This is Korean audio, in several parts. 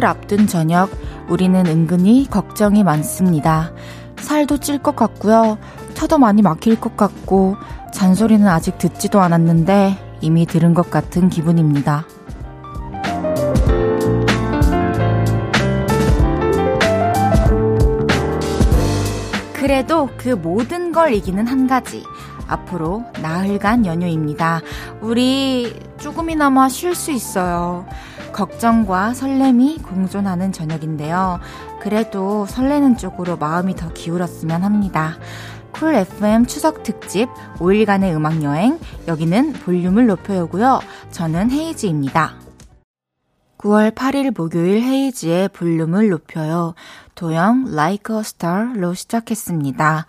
추석을 앞둔 저녁, 우리는 은근히 걱정이 많습니다. 살도 찔 것 같고요. 터도 많이 막힐 것 같고, 잔소리는 아직 듣지도 않았는데, 이미 들은 것 같은 기분입니다. 그래도 그 모든 걸 이기는 한 가지. 앞으로 나흘간 연휴입니다. 우리 조금이나마 쉴 수 있어요. 걱정과 설렘이 공존하는 저녁인데요. 그래도 설레는 쪽으로 마음이 더 기울었으면 합니다. 쿨 FM 추석 특집 5일간의 음악 여행. 여기는 볼륨을 높여요고요. 저는 헤이지입니다. 9월 8일 목요일 헤이지의 볼륨을 높여요. 도영 Like a Star로 시작했습니다.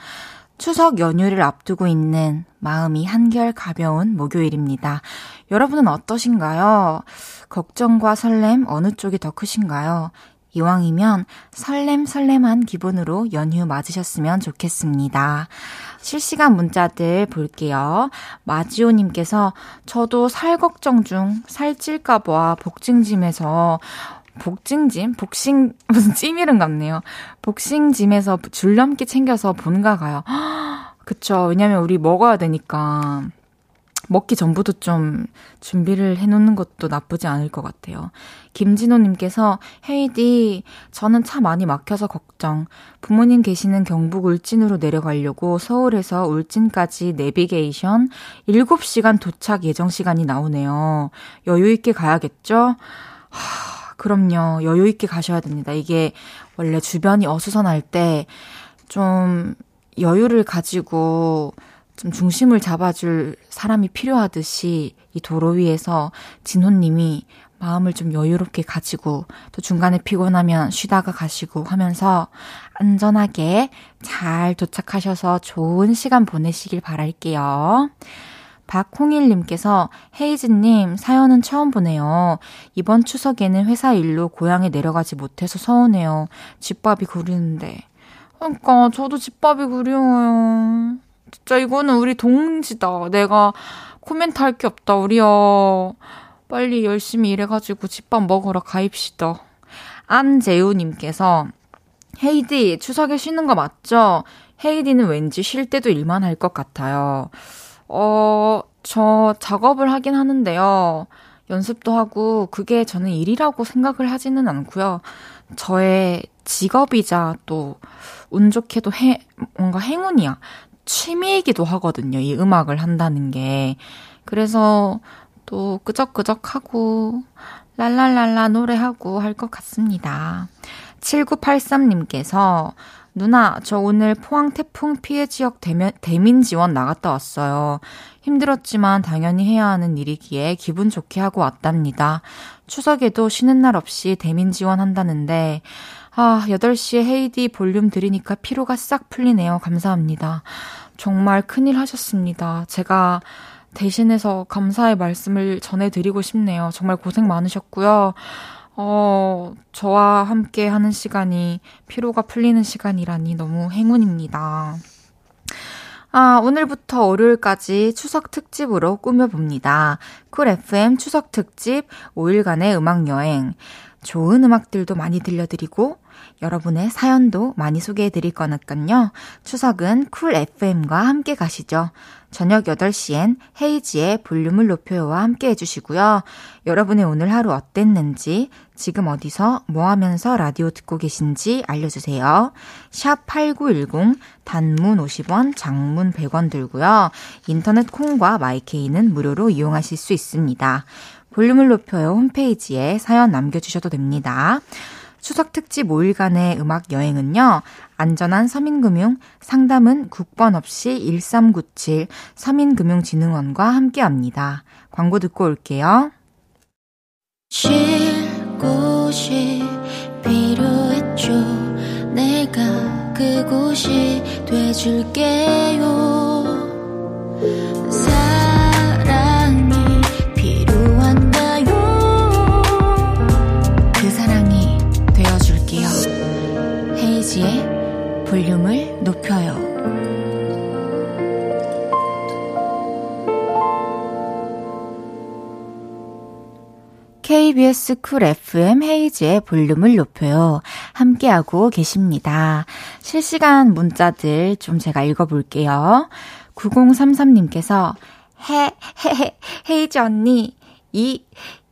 추석 연휴를 앞두고 있는 마음이 한결 가벼운 목요일입니다. 여러분은 어떠신가요? 걱정과 설렘 어느 쪽이 더 크신가요? 이왕이면 설렘설렘한 기분으로 연휴 맞으셨으면 좋겠습니다. 실시간 문자들 볼게요. 마지오님께서 저도 살 걱정 중 살찔까봐 복싱짐에서 복싱짐? 복싱, 무슨 찜 이름 같네요. 복싱짐에서 줄넘기 챙겨서 본가 가요. 그쵸. 왜냐면 우리 먹어야 되니까. 먹기 전부터 좀 준비를 해놓는 것도 나쁘지 않을 것 같아요. 김진호님께서 헤이디, 저는 차 많이 막혀서 걱정. 부모님 계시는 경북 울진으로 내려가려고 서울에서 울진까지 내비게이션 7시간 도착 예정 시간이 나오네요. 여유 있게 가야겠죠? 하, 그럼요. 여유 있게 가셔야 됩니다. 이게 원래 주변이 어수선할 때 좀 여유를 가지고 좀 중심을 잡아줄 사람이 필요하듯이 이 도로 위에서 진호님이 마음을 좀 여유롭게 가지고 또 중간에 피곤하면 쉬다가 가시고 하면서 안전하게 잘 도착하셔서 좋은 시간 보내시길 바랄게요. 박홍일님께서 헤이즈님 사연은 처음 보네요. 이번 추석에는 회사 일로 고향에 내려가지 못해서 서운해요. 집밥이 그리는데. 그러니까 저도 집밥이 그리워요. 진짜 이거는 우리 동지다. 내가 코멘트 할 게 없다, 우리요. 빨리 열심히 일해가지고 집밥 먹으러 가입시다. 안재우님께서 헤이디 추석에 쉬는 거 맞죠? 헤이디는 왠지 쉴 때도 일만 할 것 같아요. 어, 저 작업을 하긴 하는데요. 연습도 하고 그게 저는 일이라고 생각을 하지는 않고요. 저의 직업이자 또 운 좋게도 해, 뭔가 행운이야. 취미이기도 하거든요. 이 음악을 한다는 게. 그래서 또 끄적끄적 하고 랄랄랄라 노래하고 할 것 같습니다. 7983님께서 누나, 저 오늘 포항 태풍 피해 지역 대면, 대민 지원 나갔다 왔어요. 힘들었지만 당연히 해야 하는 일이기에 기분 좋게 하고 왔답니다. 추석에도 쉬는 날 없이 대민 지원한다는데, 아, 8시에 헤이디 볼륨 들으니까 피로가 싹 풀리네요. 감사합니다. 정말 큰일 하셨습니다. 제가 대신해서 감사의 말씀을 전해드리고 싶네요. 정말 고생 많으셨고요. 어, 저와 함께 하는 시간이 피로가 풀리는 시간이라니 너무 행운입니다. 아, 오늘부터 월요일까지 추석 특집으로 꾸며봅니다. 쿨 FM 추석 특집 5일간의 음악 여행. 좋은 음악들도 많이 들려드리고 여러분의 사연도 많이 소개해 드릴 거니까요. 추석은 쿨 FM과 함께 가시죠. 저녁 8시엔 헤이즈의 볼륨을 높여요와 함께 해주시고요. 여러분의 오늘 하루 어땠는지, 지금 어디서 뭐 하면서 라디오 듣고 계신지 알려주세요. 샵 8910, 단문 50원, 장문 100원 들고요. 인터넷 콩과 마이케이는 무료로 이용하실 수 있습니다. 볼륨을 높여요 홈페이지에 사연 남겨주셔도 됩니다. 추석 특집 5일간의 음악 여행은요, 안전한 서민금융, 상담은 국번 없이 1397 서민금융진흥원과 함께 합니다. 광고 듣고 올게요. 쉴 곳이 필요했죠. 내가 그곳이 돼줄게요. 볼륨을 높여요. KBS 쿨 FM 헤이즈의 볼륨을 높여요. 함께하고 계십니다. 실시간 문자들 좀 제가 읽어볼게요. 9033님께서 해, 해, 해, 헤이즈 언니, 이,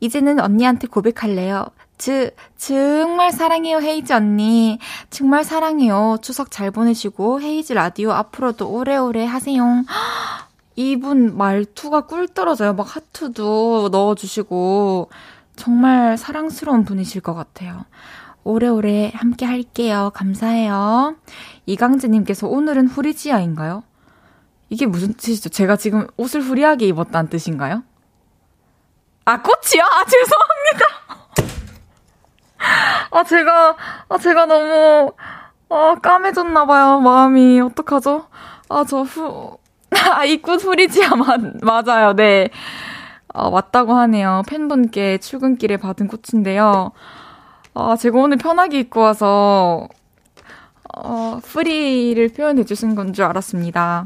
이제는 언니한테 고백할래요. 즈, 정말 사랑해요, 헤이즈 언니. 정말 사랑해요. 추석 잘 보내시고, 헤이즈 라디오 앞으로도 오래오래 하세요. 이분 말투가 꿀 떨어져요. 막 하트도 넣어주시고, 정말 사랑스러운 분이실 것 같아요. 오래오래 함께 할게요. 감사해요. 이강재님께서 오늘은 후리지아인가요? 이게 무슨 뜻이죠? 제가 지금 옷을 후리하게 입었다는 뜻인가요? 아, 꽃이요? 아, 죄송합니다. 아, 제가, 아, 제가 너무, 아, 까매졌나봐요, 마음이. 어떡하죠? 아, 저 후, 아, 이꽃 후리지아 맞, 맞아요, 네. 어, 왔다고 하네요. 팬분께 출근길에 받은 꽃인데요. 아, 제가 오늘 편하게 입고 와서, 어, 프리를 표현해 주신 건 줄 알았습니다.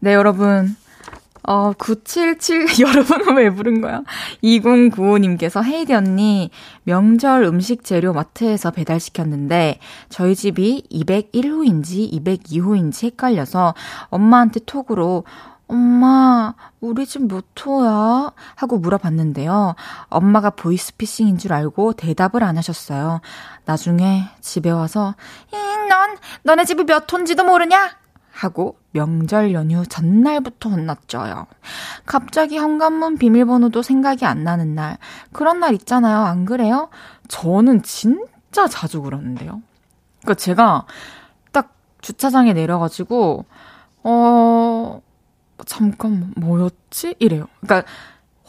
네, 여러분. 어, 977, 여러분은 왜 부른 거야? 2095님께서 헤이디 언니, 명절 음식 재료 마트에서 배달시켰는데, 저희 집이 201호인지 202호인지 헷갈려서 엄마한테 톡으로, 엄마, 우리 집 몇 호야? 하고 물어봤는데요. 엄마가 보이스피싱인 줄 알고 대답을 안 하셨어요. 나중에 집에 와서, 넌, 너네 집이 몇 호인지도 모르냐? 하고 명절 연휴 전날부터 혼났죠요. 갑자기 현관문 비밀번호도 생각이 안 나는 날. 그런 날 있잖아요. 안 그래요? 저는 진짜 자주 그러는데요. 그니까 제가 딱 주차장에 내려가지고, 어, 잠깐만, 뭐였지? 이래요. 그러니까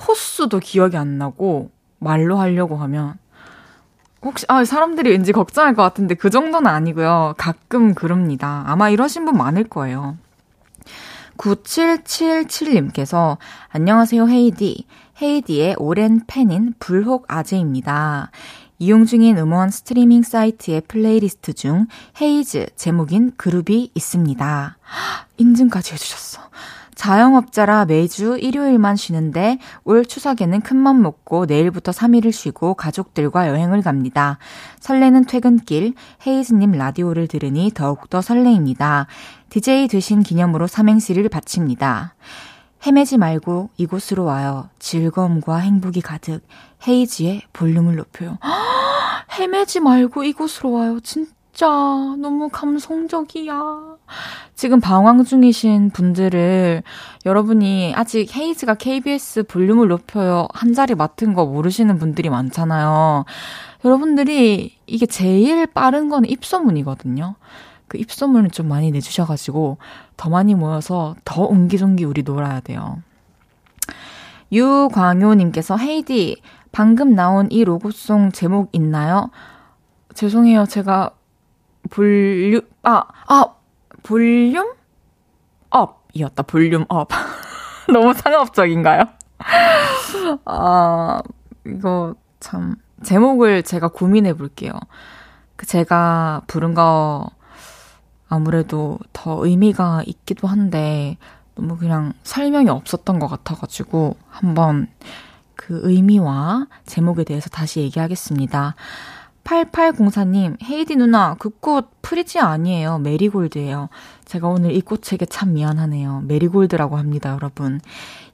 호수도 기억이 안 나고 말로 하려고 하면 혹시 아 사람들이 왠지 걱정할 것 같은데 그 정도는 아니고요. 가끔 그럽니다. 아마 이러신 분 많을 거예요. 9777님께서 안녕하세요 헤이디. 헤이디의 오랜 팬인 불혹 아재입니다. 이용 중인 음원 스트리밍 사이트의 플레이리스트 중 헤이즈 제목인 그룹이 있습니다. 인증까지 해주셨어. 자영업자라 매주 일요일만 쉬는데 올 추석에는 큰맘 먹고 내일부터 3일을 쉬고 가족들과 여행을 갑니다. 설레는 퇴근길 헤이즈님 라디오를 들으니 더욱더 설레입니다. DJ 되신 기념으로 삼행시를 바칩니다. 헤매지 말고 이곳으로 와요. 즐거움과 행복이 가득. 헤이지의 볼륨을 높여요. 헤매지 말고 이곳으로 와요. 진짜 너무 감성적이야. 지금 방황 중이신 분들을 여러분이 아직 헤이즈가 KBS 볼륨을 높여요 한 자리 맡은 거 모르시는 분들이 많잖아요. 여러분들이 이게 제일 빠른 건 입소문이거든요. 그 입소문을 좀 많이 내주셔가지고 더 많이 모여서 더 옹기종기 우리 놀아야 돼요. 유광효님께서 헤이디 방금 나온 이 로고송 제목 있나요? 죄송해요. 제가 볼륨, 아, 아, volume? up이었다, volume up. 너무 상업적인가요? 아, 이거 참, 제목을 제가 고민해 볼게요. 그 제가 부른 거 아무래도 더 의미가 있기도 한데, 너무 그냥 설명이 없었던 것 같아가지고, 한번 그 의미와 제목에 대해서 다시 얘기하겠습니다. 8804님, 헤이디 누나, 그 꽃 프리지아 아니에요. 메리골드예요. 제가 오늘 이 꽃에게 참 미안하네요. 메리골드라고 합니다, 여러분.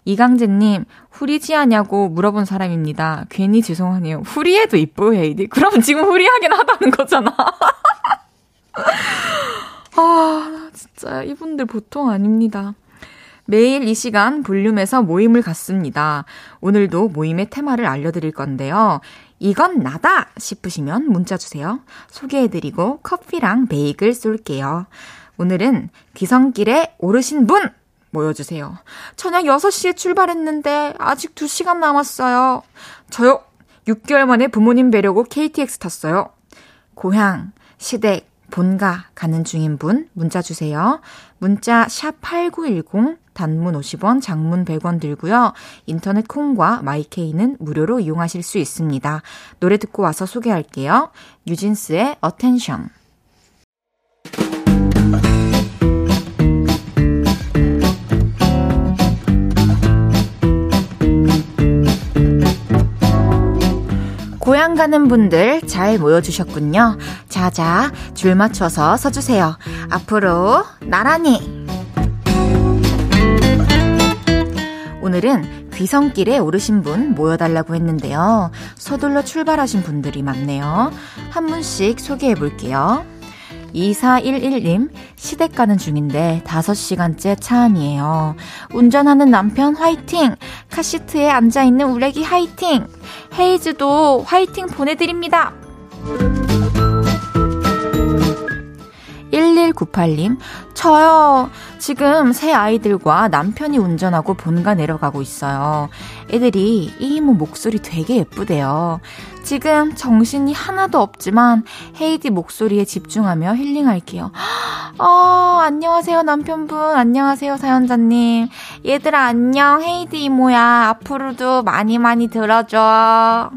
이강재님, 후리지하냐고 물어본 사람입니다. 괜히 죄송하네요. 후리해도 이뻐요, 헤이디. 그럼 지금 후리하긴 하다는 거잖아. 아, 진짜 이분들 보통 아닙니다. 매일 이 시간 볼륨에서 모임을 갖습니다. 오늘도 모임의 테마를 알려드릴 건데요. 이건 나다 싶으시면 문자 주세요. 소개해드리고 커피랑 베이글 쏠게요. 오늘은 귀성길에 오르신 분 모여주세요. 저녁 6시에 출발했는데 아직 2시간 남았어요. 저요. 6개월 만에 부모님 뵈려고 KTX 탔어요. 고향, 시댁, 본가 가는 중인 분 문자 주세요. 문자 샵 8910 단문 50원, 장문 100원 들고요. 인터넷 콩과 마이케이는 무료로 이용하실 수 있습니다. 노래 듣고 와서 소개할게요. 뉴진스의 Attention. 가는 분들 잘 모여주셨군요. 자자, 줄 맞춰서 서주세요. 앞으로 나란히. 오늘은 귀성길에 오르신 분 모여달라고 했는데요. 서둘러 출발하신 분들이 많네요. 한 분씩 소개해 볼게요. 2411님, 시댁 가는 중인데 5시간째 차 안이에요. 운전하는 남편 화이팅! 카시트에 앉아있는 우레기 화이팅! 헤이즈도 화이팅 보내드립니다! 1198님, 저요. 지금 새 아이들과 남편이 운전하고 본가 내려가고 있어요. 애들이 이모 목소리 되게 예쁘대요. 지금 정신이 하나도 없지만 헤이디 목소리에 집중하며 힐링할게요. 어, 안녕하세요, 남편분. 안녕하세요, 사연자님. 얘들아, 안녕. 헤이디 이모야. 앞으로도 많이 많이 들어줘.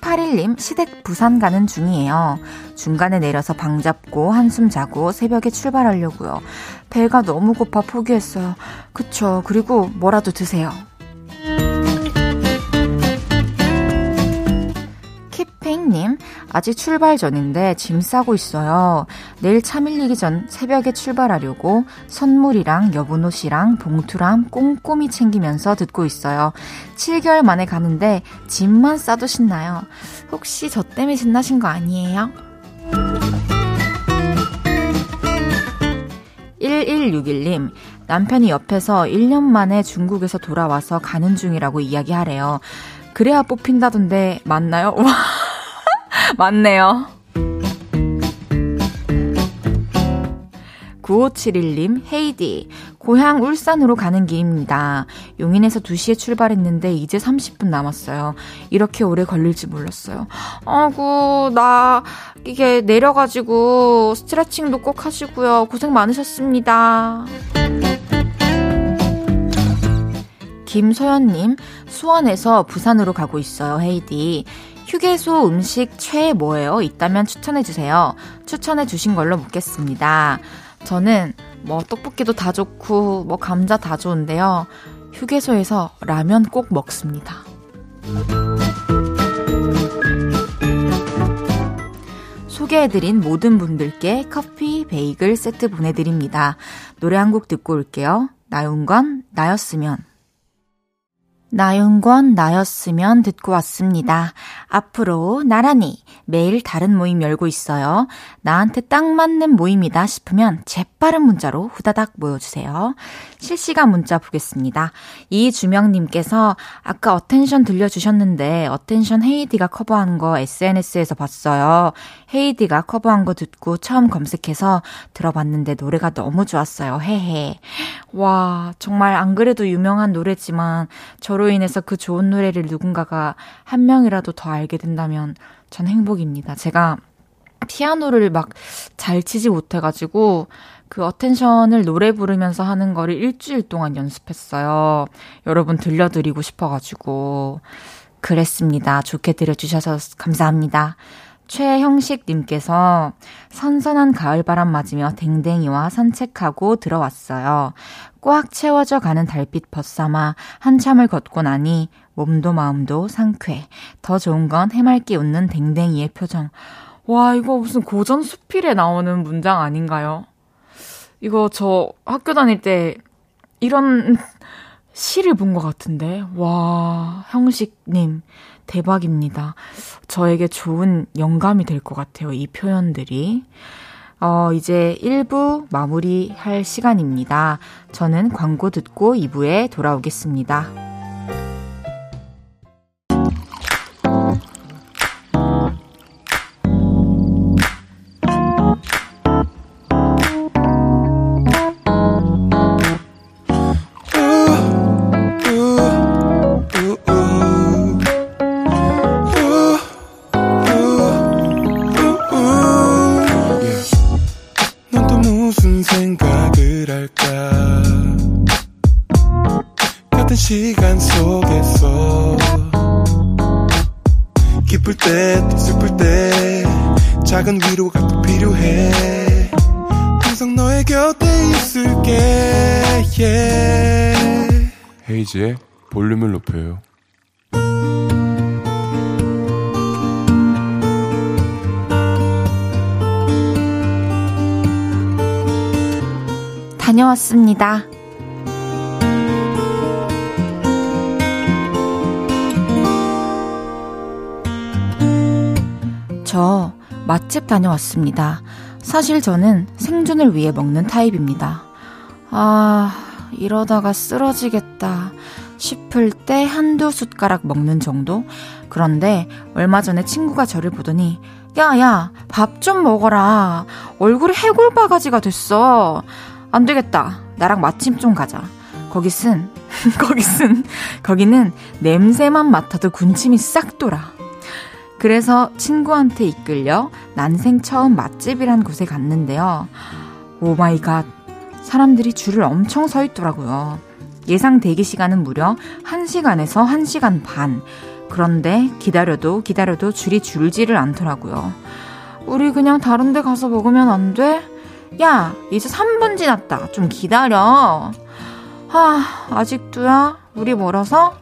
1281님, 시댁 부산 가는 중이에요. 중간에 내려서 방 잡고 한숨 자고 새벽에 출발하려고요. 배가 너무 고파 포기했어요. 그쵸. 그리고 뭐라도 드세요. 키핑님, 아직 출발 전인데 짐 싸고 있어요. 내일 차 밀리기 전 새벽에 출발하려고 선물이랑 여분 옷이랑 봉투랑 꼼꼼히 챙기면서 듣고 있어요. 7개월 만에 가는데 짐만 싸도 신나요. 혹시 저 때문에 신나신 거 아니에요? 1161님, 남편이 옆에서 1년 만에 중국에서 돌아와서 가는 중이라고 이야기하래요. 그래야 뽑힌다던데 맞나요? 맞네요. 9571님, 헤이디. 고향 울산으로 가는 길입니다. 용인에서 2시에 출발했는데 이제 30분 남았어요. 이렇게 오래 걸릴지 몰랐어요. 아구, 나, 이게 내려가지고 스트레칭도 꼭 하시고요. 고생 많으셨습니다. 김소연님, 수원에서 부산으로 가고 있어요, 헤이디. 휴게소 음식 최애 뭐예요? 있다면 추천해주세요. 추천해주신 걸로 묻겠습니다. 저는 뭐 떡볶이도 다 좋고, 뭐 감자 다 좋은데요. 휴게소에서 라면 꼭 먹습니다. 소개해드린 모든 분들께 커피, 베이글 세트 보내드립니다. 노래 한 곡 듣고 올게요. 나윤건, 나였으면. 나윤권 나였으면 듣고 왔습니다. 앞으로 나란히 매일 다른 모임 열고 있어요. 나한테 딱 맞는 모임이다 싶으면 재빠른 문자로 후다닥 모여주세요. 실시간 문자 보겠습니다. 이주명님께서 아까 Attention 들려주셨는데 Attention 헤이디가 cover한 거 SNS에서 봤어요. 헤이즈가 커버한 거 듣고 처음 검색해서 들어봤는데 노래가 너무 좋았어요. 헤헤. 와, 정말 안 그래도 유명한 노래지만 저로 인해서 그 좋은 노래를 누군가가 한 명이라도 더 알게 된다면 전 행복입니다. 제가 피아노를 막 잘 치지 못해가지고 그 Attention을 노래 부르면서 하는 거를 일주일 동안 연습했어요. 여러분 들려드리고 싶어가지고. 그랬습니다. 좋게 들려주셔서 감사합니다. 최형식님께서 선선한 가을바람 맞으며 댕댕이와 산책하고 들어왔어요. 꽉 채워져 가는 달빛 벗삼아 한참을 걷고 나니 몸도 마음도 상쾌. 더 좋은 건 해맑게 웃는 댕댕이의 표정. 와, 이거 무슨 고전 수필에 나오는 문장 아닌가요? 이거 저 학교 다닐 때 이런 시를 본 것 같은데. 와, 형식님, 대박입니다. 저에게 좋은 영감이 될 것 같아요. 이 표현들이. 어, 이제 1부 마무리할 시간입니다. 저는 광고 듣고 2부에 돌아오겠습니다. 헤이지의 볼륨을 높여요. 다녀왔습니다. 저 맛집 다녀왔습니다. 사실 저는 생존을 위해 먹는 타입입니다. 아, 이러다가 쓰러지겠다 싶을 때 한두 숟가락 먹는 정도? 그런데 얼마 전에 친구가 저를 보더니 야, 야, 밥 좀 먹어라. 얼굴이 해골 바가지가 됐어. 안 되겠다. 나랑 마침 좀 가자. 거기 쓴, 거기 쓴, 거기는 냄새만 맡아도 군침이 싹 돌아. 그래서 친구한테 이끌려 난생 처음 맛집이란 곳에 갔는데요. Oh my god. 사람들이 줄을 엄청 서 있더라고요. 예상 대기 시간은 무려 1시간에서 1시간 반. 그런데 기다려도 기다려도 줄이 줄지를 않더라고요. 우리 그냥 다른 데 가서 먹으면 안 돼? 야, 이제 3분 지났다. 좀 기다려. 아, 아직도야? 우리 멀어서?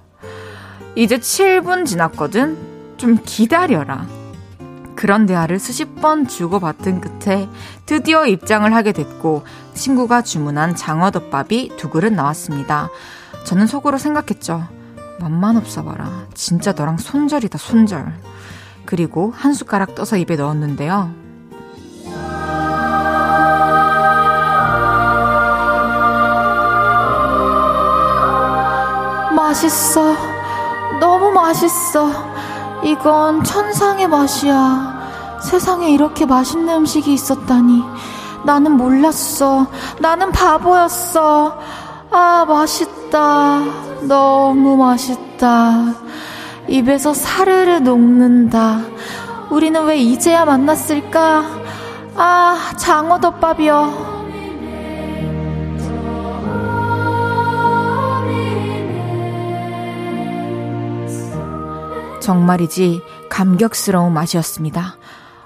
이제 7분 지났거든? 좀 기다려라. 그런 대화를 수십 번 주고받은 끝에 드디어 입장을 하게 됐고 친구가 주문한 장어덮밥이 두 그릇 나왔습니다. 저는 속으로 생각했죠. 맘만 없어 봐라. 진짜 너랑 손절이다, 손절. 그리고 한 숟가락 떠서 입에 넣었는데요. 맛있어. 너무 맛있어. 이건 천상의 맛이야. 세상에 이렇게 맛있는 음식이 있었다니. 나는 몰랐어. 나는 바보였어. 아, 맛있다. 너무 맛있다. 입에서 사르르 녹는다. 우리는 왜 이제야 만났을까? 아, 장어덮밥이여. 정말이지 감격스러운 맛이었습니다.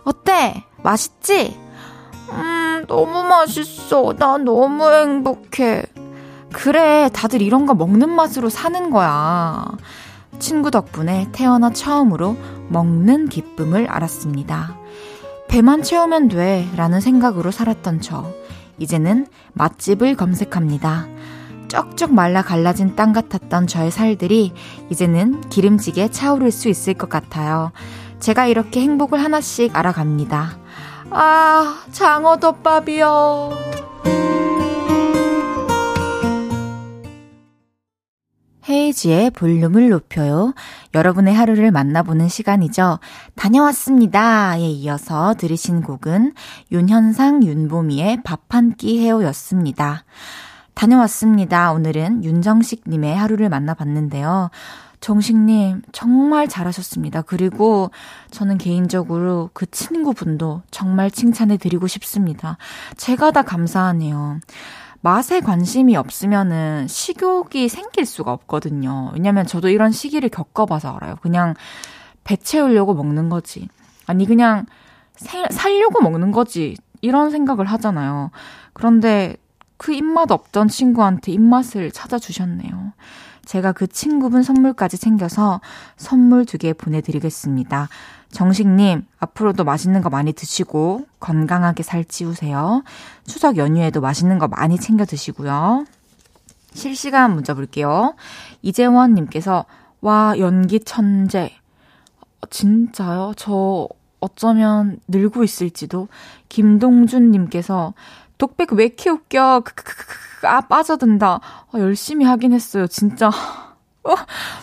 어때? 맛있지? 음, 너무 맛있어. 나 너무 행복해. 그래, 다들 이런 거 먹는 맛으로 사는 거야. 친구 덕분에 태어나 처음으로 먹는 기쁨을 알았습니다. 배만 채우면 돼. 라는 생각으로 살았던 저. 이제는 맛집을 검색합니다. 쩍쩍 말라 갈라진 땅 같았던 저의 살들이 이제는 기름지게 차오를 수 있을 것 같아요. 제가 이렇게 행복을 하나씩 알아갑니다. 아, 장어덮밥이요. 헤이지의 볼륨을 높여요. 여러분의 하루를 만나보는 시간이죠. 다녀왔습니다.에 이어서 들으신 곡은 윤현상, 윤보미의 밥 한 끼 해요였습니다. 다녀왔습니다. 오늘은 윤정식님의 하루를 만나봤는데요. 정식님, 정말 잘하셨습니다. 그리고 저는 개인적으로 그 친구분도 정말 칭찬해 드리고 싶습니다. 제가 다 감사하네요. 맛에 관심이 없으면은 식욕이 생길 수가 없거든요. 왜냐면 저도 이런 시기를 겪어봐서 알아요. 그냥 배 채우려고 먹는 거지. 아니, 그냥 살려고 먹는 거지. 이런 생각을 하잖아요. 그런데 그 입맛 없던 친구한테 입맛을 찾아주셨네요. 제가 그 친구분 선물까지 챙겨서 선물 두 개 보내드리겠습니다. 정식님, 앞으로도 맛있는 거 많이 드시고 건강하게 살 찌우세요. 추석 연휴에도 맛있는 거 많이 챙겨 드시고요. 실시간 문자 볼게요. 이재원님께서, 와, 연기 천재. 진짜요? 저 어쩌면 늘고 있을지도. 김동준님께서, 독백 왜 이렇게 웃겨? 아, 빠져든다. 아, 열심히 하긴 했어요. 진짜. 어,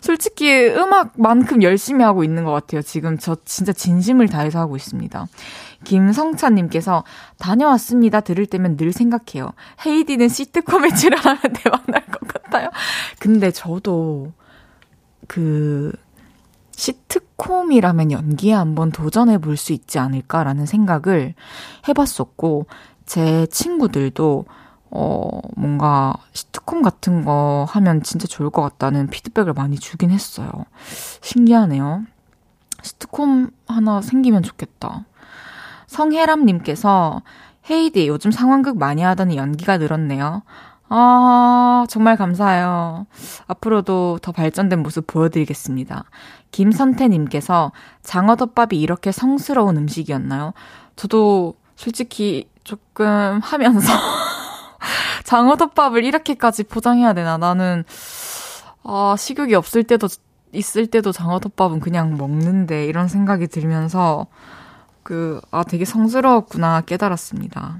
솔직히 음악만큼 열심히 하고 있는 것 같아요. 지금 저 진짜 진심을 다해서 하고 있습니다. 김성찬님께서 다녀왔습니다. 들을 때면 늘 생각해요. 헤이디는 시트콤에 출연하면 대박 날 것 같아요. 근데 저도 그 시트콤이라면 연기에 한번 도전해 볼 수 있지 않을까라는 생각을 해봤었고 제 친구들도 어, 뭔가 시트콤 같은 거 하면 진짜 좋을 것 같다는 피드백을 많이 주긴 했어요. 신기하네요. 시트콤 하나 생기면 좋겠다. 성혜람님께서 헤이디 요즘 상황극 많이 하더니 연기가 늘었네요. 아, 정말 감사해요. 앞으로도 더 발전된 모습 보여드리겠습니다. 김선태님께서 장어덮밥이 이렇게 성스러운 음식이었나요? 저도 솔직히 조금 하면서 장어덮밥을 이렇게까지 포장해야 되나? 나는, 아, 식욕이 없을 때도, 있을 때도 장어덮밥은 그냥 먹는데, 이런 생각이 들면서, 그, 아, 되게 성스러웠구나 깨달았습니다.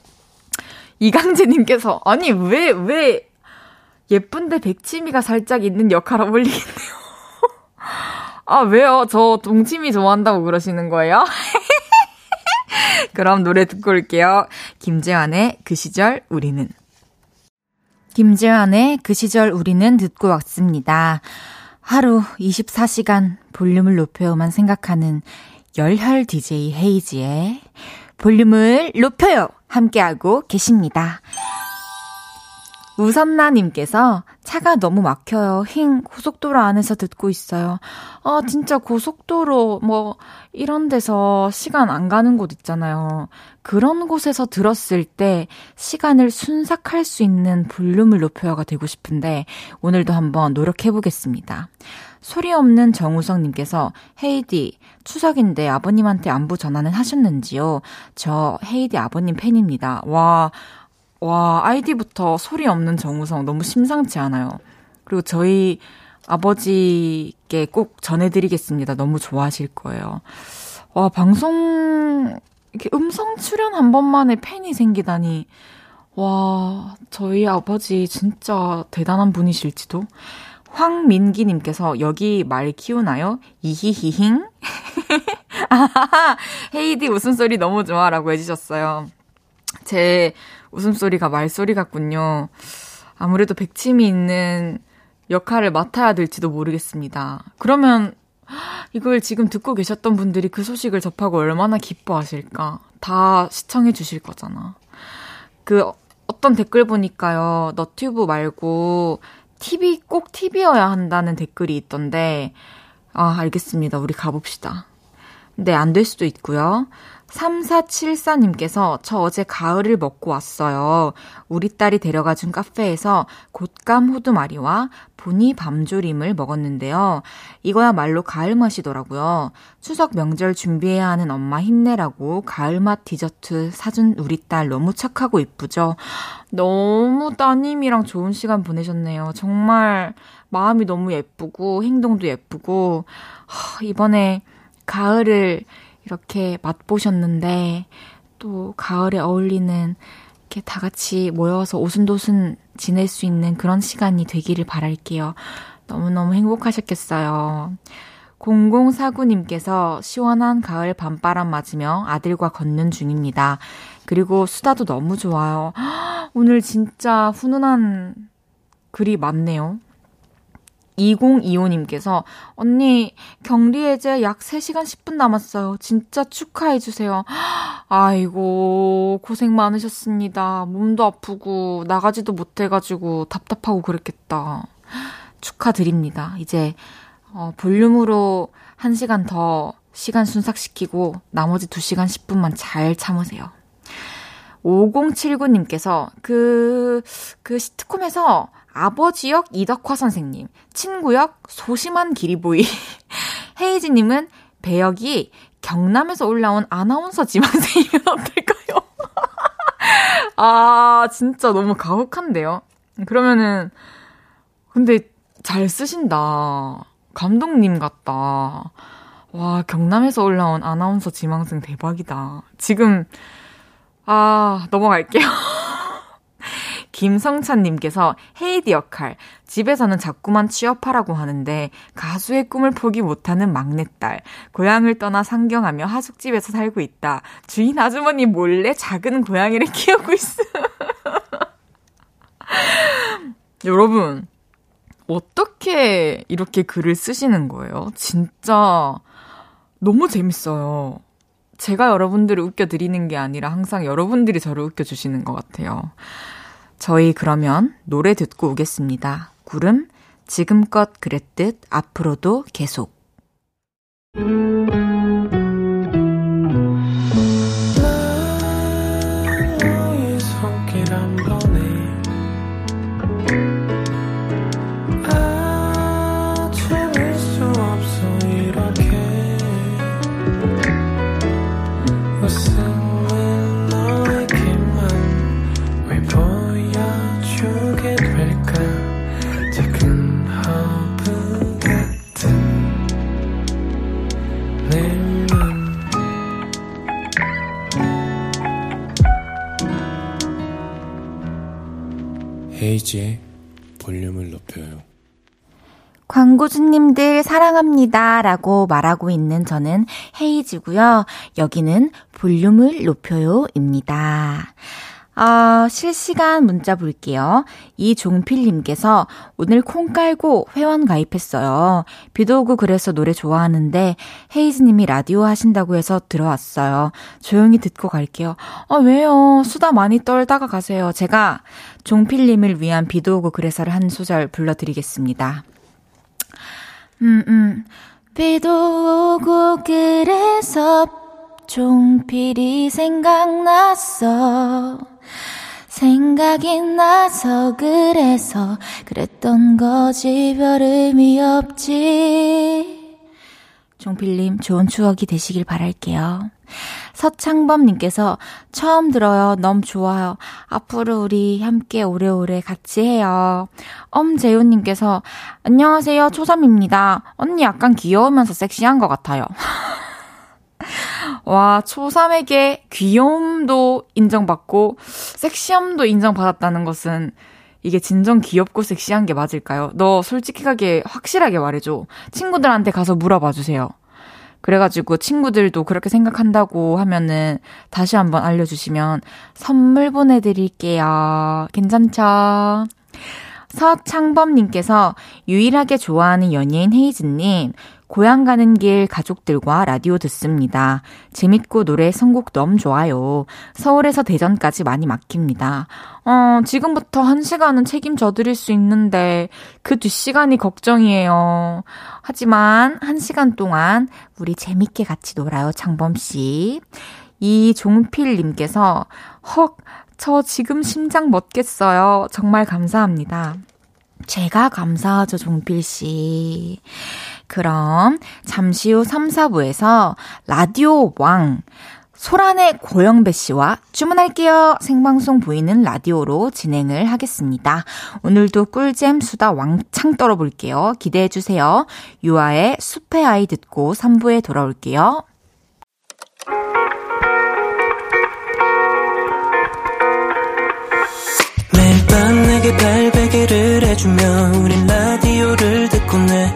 이강재님께서, 아니, 왜, 왜, 예쁜데 백치미가 살짝 있는 역할 어울리겠네요. 아, 왜요? 저 동치미 좋아한다고 그러시는 거예요? 그럼 노래 듣고 올게요. 김재환의 그 시절 우리는. 김재환의 그 시절 우리는 듣고 왔습니다. 하루 24시간 볼륨을 높여만 생각하는 열혈 DJ 헤이지의 볼륨을 높여요! 함께하고 계십니다. 우선나님께서 차가 너무 막혀요. 힝, 고속도로 안에서 듣고 있어요. 아, 진짜 고속도로, 뭐, 이런 데서 시간 안 가는 곳 있잖아요. 그런 곳에서 들었을 때 시간을 순삭할 수 있는 볼륨을 높여가 되고 싶은데, 오늘도 한번 노력해보겠습니다. 소리 없는 정우성님께서 헤이디 추석인데 아버님한테 안부 전화는 하셨는지요? 저 헤이디 아버님 팬입니다. 와, 와 아이디부터 소리 없는 정우성 너무 심상치 않아요. 그리고 저희 아버지께 꼭 전해드리겠습니다. 너무 좋아하실 거예요. 와 방송 이렇게 음성 출연 한 번만에 팬이 생기다니. 와, 저희 아버지 진짜 대단한 분이실지도. 황민기님께서 여기 말 키우나요? 이히히힝? 아하하, 헤이디 웃음소리 너무 좋아라고 해주셨어요. 제 웃음소리가 말소리 같군요. 아무래도 백침이 있는 역할을 맡아야 될지도 모르겠습니다. 그러면 이걸 지금 듣고 계셨던 분들이 그 소식을 접하고 얼마나 기뻐하실까? 다 시청해 주실 거잖아. 그 어떤 댓글 보니까요. 너튜브 말고 TV 꼭 TV여야 한다는 댓글이 있던데 아, 알겠습니다. 우리 가봅시다. 네, 안 될 수도 있고요. 3474님께서 저 어제 가을을 먹고 왔어요. 우리 딸이 데려가 준 카페에서 곶감 호두마리와 보니 밤조림을 먹었는데요. 이거야말로 가을 맛이더라고요. 추석 명절 준비해야 하는 엄마 힘내라고 가을 맛 디저트 사준 우리 딸 너무 착하고 이쁘죠? 너무 따님이랑 좋은 시간 보내셨네요. 정말 마음이 너무 예쁘고 행동도 예쁘고 이번에 가을을 이렇게 맛보셨는데 또 가을에 어울리는 이렇게 다 같이 모여서 오순도순 지낼 수 있는 그런 시간이 되기를 바랄게요. 너무너무 행복하셨겠어요. 0049님께서 시원한 가을 밤바람 맞으며 아들과 걷는 중입니다. 그리고 수다도 너무 좋아요. 오늘 진짜 훈훈한 글이 많네요. 2025님께서 언니 격리 해제 약 3시간 10분 남았어요. 진짜 축하해 주세요. 아이고 고생 많으셨습니다. 몸도 아프고 나가지도 못해 가지고 답답하고 그랬겠다. 축하드립니다. 이제 어, 볼륨으로 1시간 더 시간 순삭시키고 나머지 2시간 10분만 잘 참으세요. 5079님께서 그, 그 시트콤에서 아버지 역 이덕화 선생님, 친구 역 소심한 기리보이, 헤이즈님은 배역이 경남에서 올라온 아나운서 지망생이면 어떨까요? 아, 진짜 너무 가혹한데요? 그러면은, 근데 잘 쓰신다. 감독님 같다. 와, 경남에서 올라온 아나운서 지망생 대박이다. 지금, 아, 넘어갈게요. 김성찬님께서 헤이디 역할, 집에서는 자꾸만 취업하라고 하는데 가수의 꿈을 포기 못하는 막내딸, 고향을 떠나 상경하며 하숙집에서 살고 있다. 주인 아주머니 몰래 작은 고양이를 키우고 있어. 여러분, 어떻게 이렇게 글을 쓰시는 거예요? 진짜 너무 재밌어요. 제가 여러분들을 웃겨드리는 게 아니라 항상 여러분들이 저를 웃겨주시는 것 같아요. 저희 그러면 노래 듣고 오겠습니다. 구름, 지금껏 그랬듯 앞으로도 계속. 헤이지의 볼륨을 높여요. 광고주님들 사랑합니다. 라고 말하고 있는 저는 헤이지고요. 여기는 볼륨을 높여요. 입니다. 아, 실시간 문자 볼게요. 이종필님께서 오늘 콩 깔고 회원 가입했어요. 비도 오고 그래서 노래 좋아하는데 헤이즈님이 라디오 하신다고 해서 들어왔어요. 조용히 듣고 갈게요. 아, 왜요? 수다 많이 떨다가 가세요. 제가 종필님을 위한 비도 오고 그래서를 한 소절 불러드리겠습니다. 음, 음. 비도 오고 그래서 종필이 생각났어. 생각이 나서 그래서 그랬던 거지 별 의미 없지. 종필님 좋은 추억이 되시길 바랄게요. 서창범님께서 처음 들어요. 너무 좋아요. 앞으로 우리 함께 오래오래 같이 해요. 엄재훈님께서 안녕하세요. 초삼입니다. 언니 약간 귀여우면서 섹시한 것 같아요. 와, 초3에게 귀여움도 인정받고 섹시함도 인정받았다는 것은 이게 진정 귀엽고 섹시한 게 맞을까요? 너 솔직하게 확실하게 말해줘. 친구들한테 가서 물어봐 주세요. 그래가지고 친구들도 그렇게 생각한다고 하면은 다시 한번 알려주시면 선물 보내드릴게요. 괜찮죠? 서창범님께서 유일하게 좋아하는 연예인 헤이즈님, 고향 가는 길 가족들과 라디오 듣습니다. 재밌고 노래 선곡 너무 좋아요. 서울에서 대전까지 많이 막힙니다. 어, 지금부터 한 시간은 책임져 드릴 수 있는데 그 뒷시간이 걱정이에요. 하지만 한 시간 동안 우리 재밌게 같이 놀아요, 장범 씨. 이종필님께서 헉, 저 지금 심장 멎겠어요. 정말 감사합니다. 제가 감사하죠, 종필 씨. 그럼 잠시 후 3, 4부에서 라디오 왕, 소란의 고영배 씨와 주문할게요. 생방송 보이는 라디오로 진행을 하겠습니다. 오늘도 꿀잼 수다 왕창 떨어볼게요. 기대해 주세요. 유아의 숲의 아이 듣고 3부에 돌아올게요. 매일 밤 내게 발베개를 해주며 우린 라디오를 듣고 내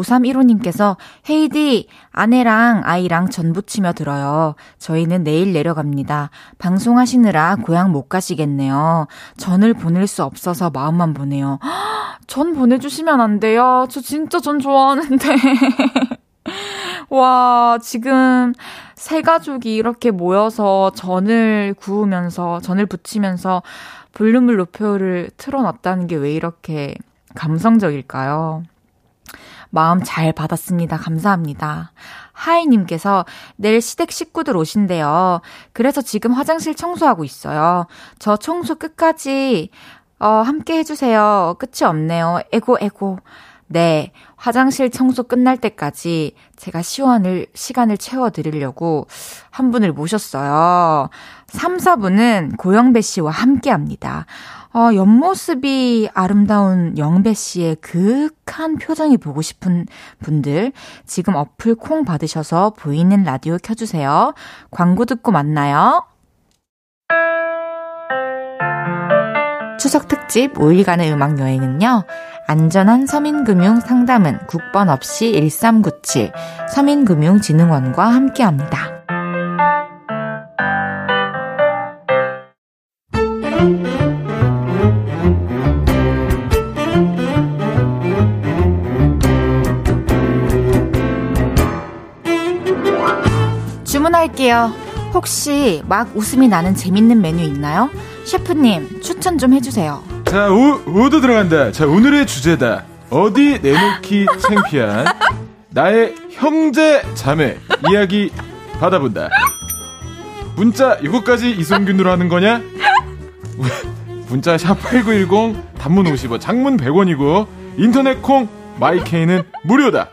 5315님께서 헤이디, 아내랑 아이랑 전 부치며 들어요. 저희는 내일 내려갑니다. 방송하시느라 고향 못 가시겠네요. 전을 보낼 수 없어서 마음만 보내요. 전 보내주시면 안 돼요. 저 진짜 전 좋아하는데. 와, 지금 세 가족이 이렇게 모여서 전을 구우면서, 전을 부치면서 볼륨을 높여를 틀어놨다는 게 왜 이렇게 감성적일까요? 마음 잘 받았습니다. 감사합니다. 하이님께서 내일 시댁 식구들 오신대요. 그래서 지금 화장실 청소하고 있어요. 저 청소 끝까지, 어, 함께 해주세요. 끝이 없네요. 에고, 에고. 네, 화장실 청소 끝날 때까지 제가 시원을, 시간을 채워드리려고 한 분을 모셨어요. 3, 4분은 고영배 씨와 함께 합니다. 어, 옆모습이 아름다운 영배 씨의 그윽한 표정이 보고 싶은 분들, 지금 어플 콩 받으셔서 보이는 라디오 켜주세요. 광고 듣고 만나요. 추석 특집 5일간의 음악 여행은요. 안전한 서민금융 상담은 국번 없이 1397 서민금융진흥원과 함께합니다. 주문할게요. 혹시 막 웃음이 나는 재밌는 메뉴 있나요? 셰프님, 추천 좀 해주세요. 자, 우, 우도 들어간다. 자, 오늘의 주제다. 어디 내놓기 창피한 나의 형제 자매 이야기 받아본다. 문자 이거까지 이성균으로 하는 거냐? 문자 샵8910 단문 50원 장문 100원이고 인터넷 콩 마이케이는 무료다.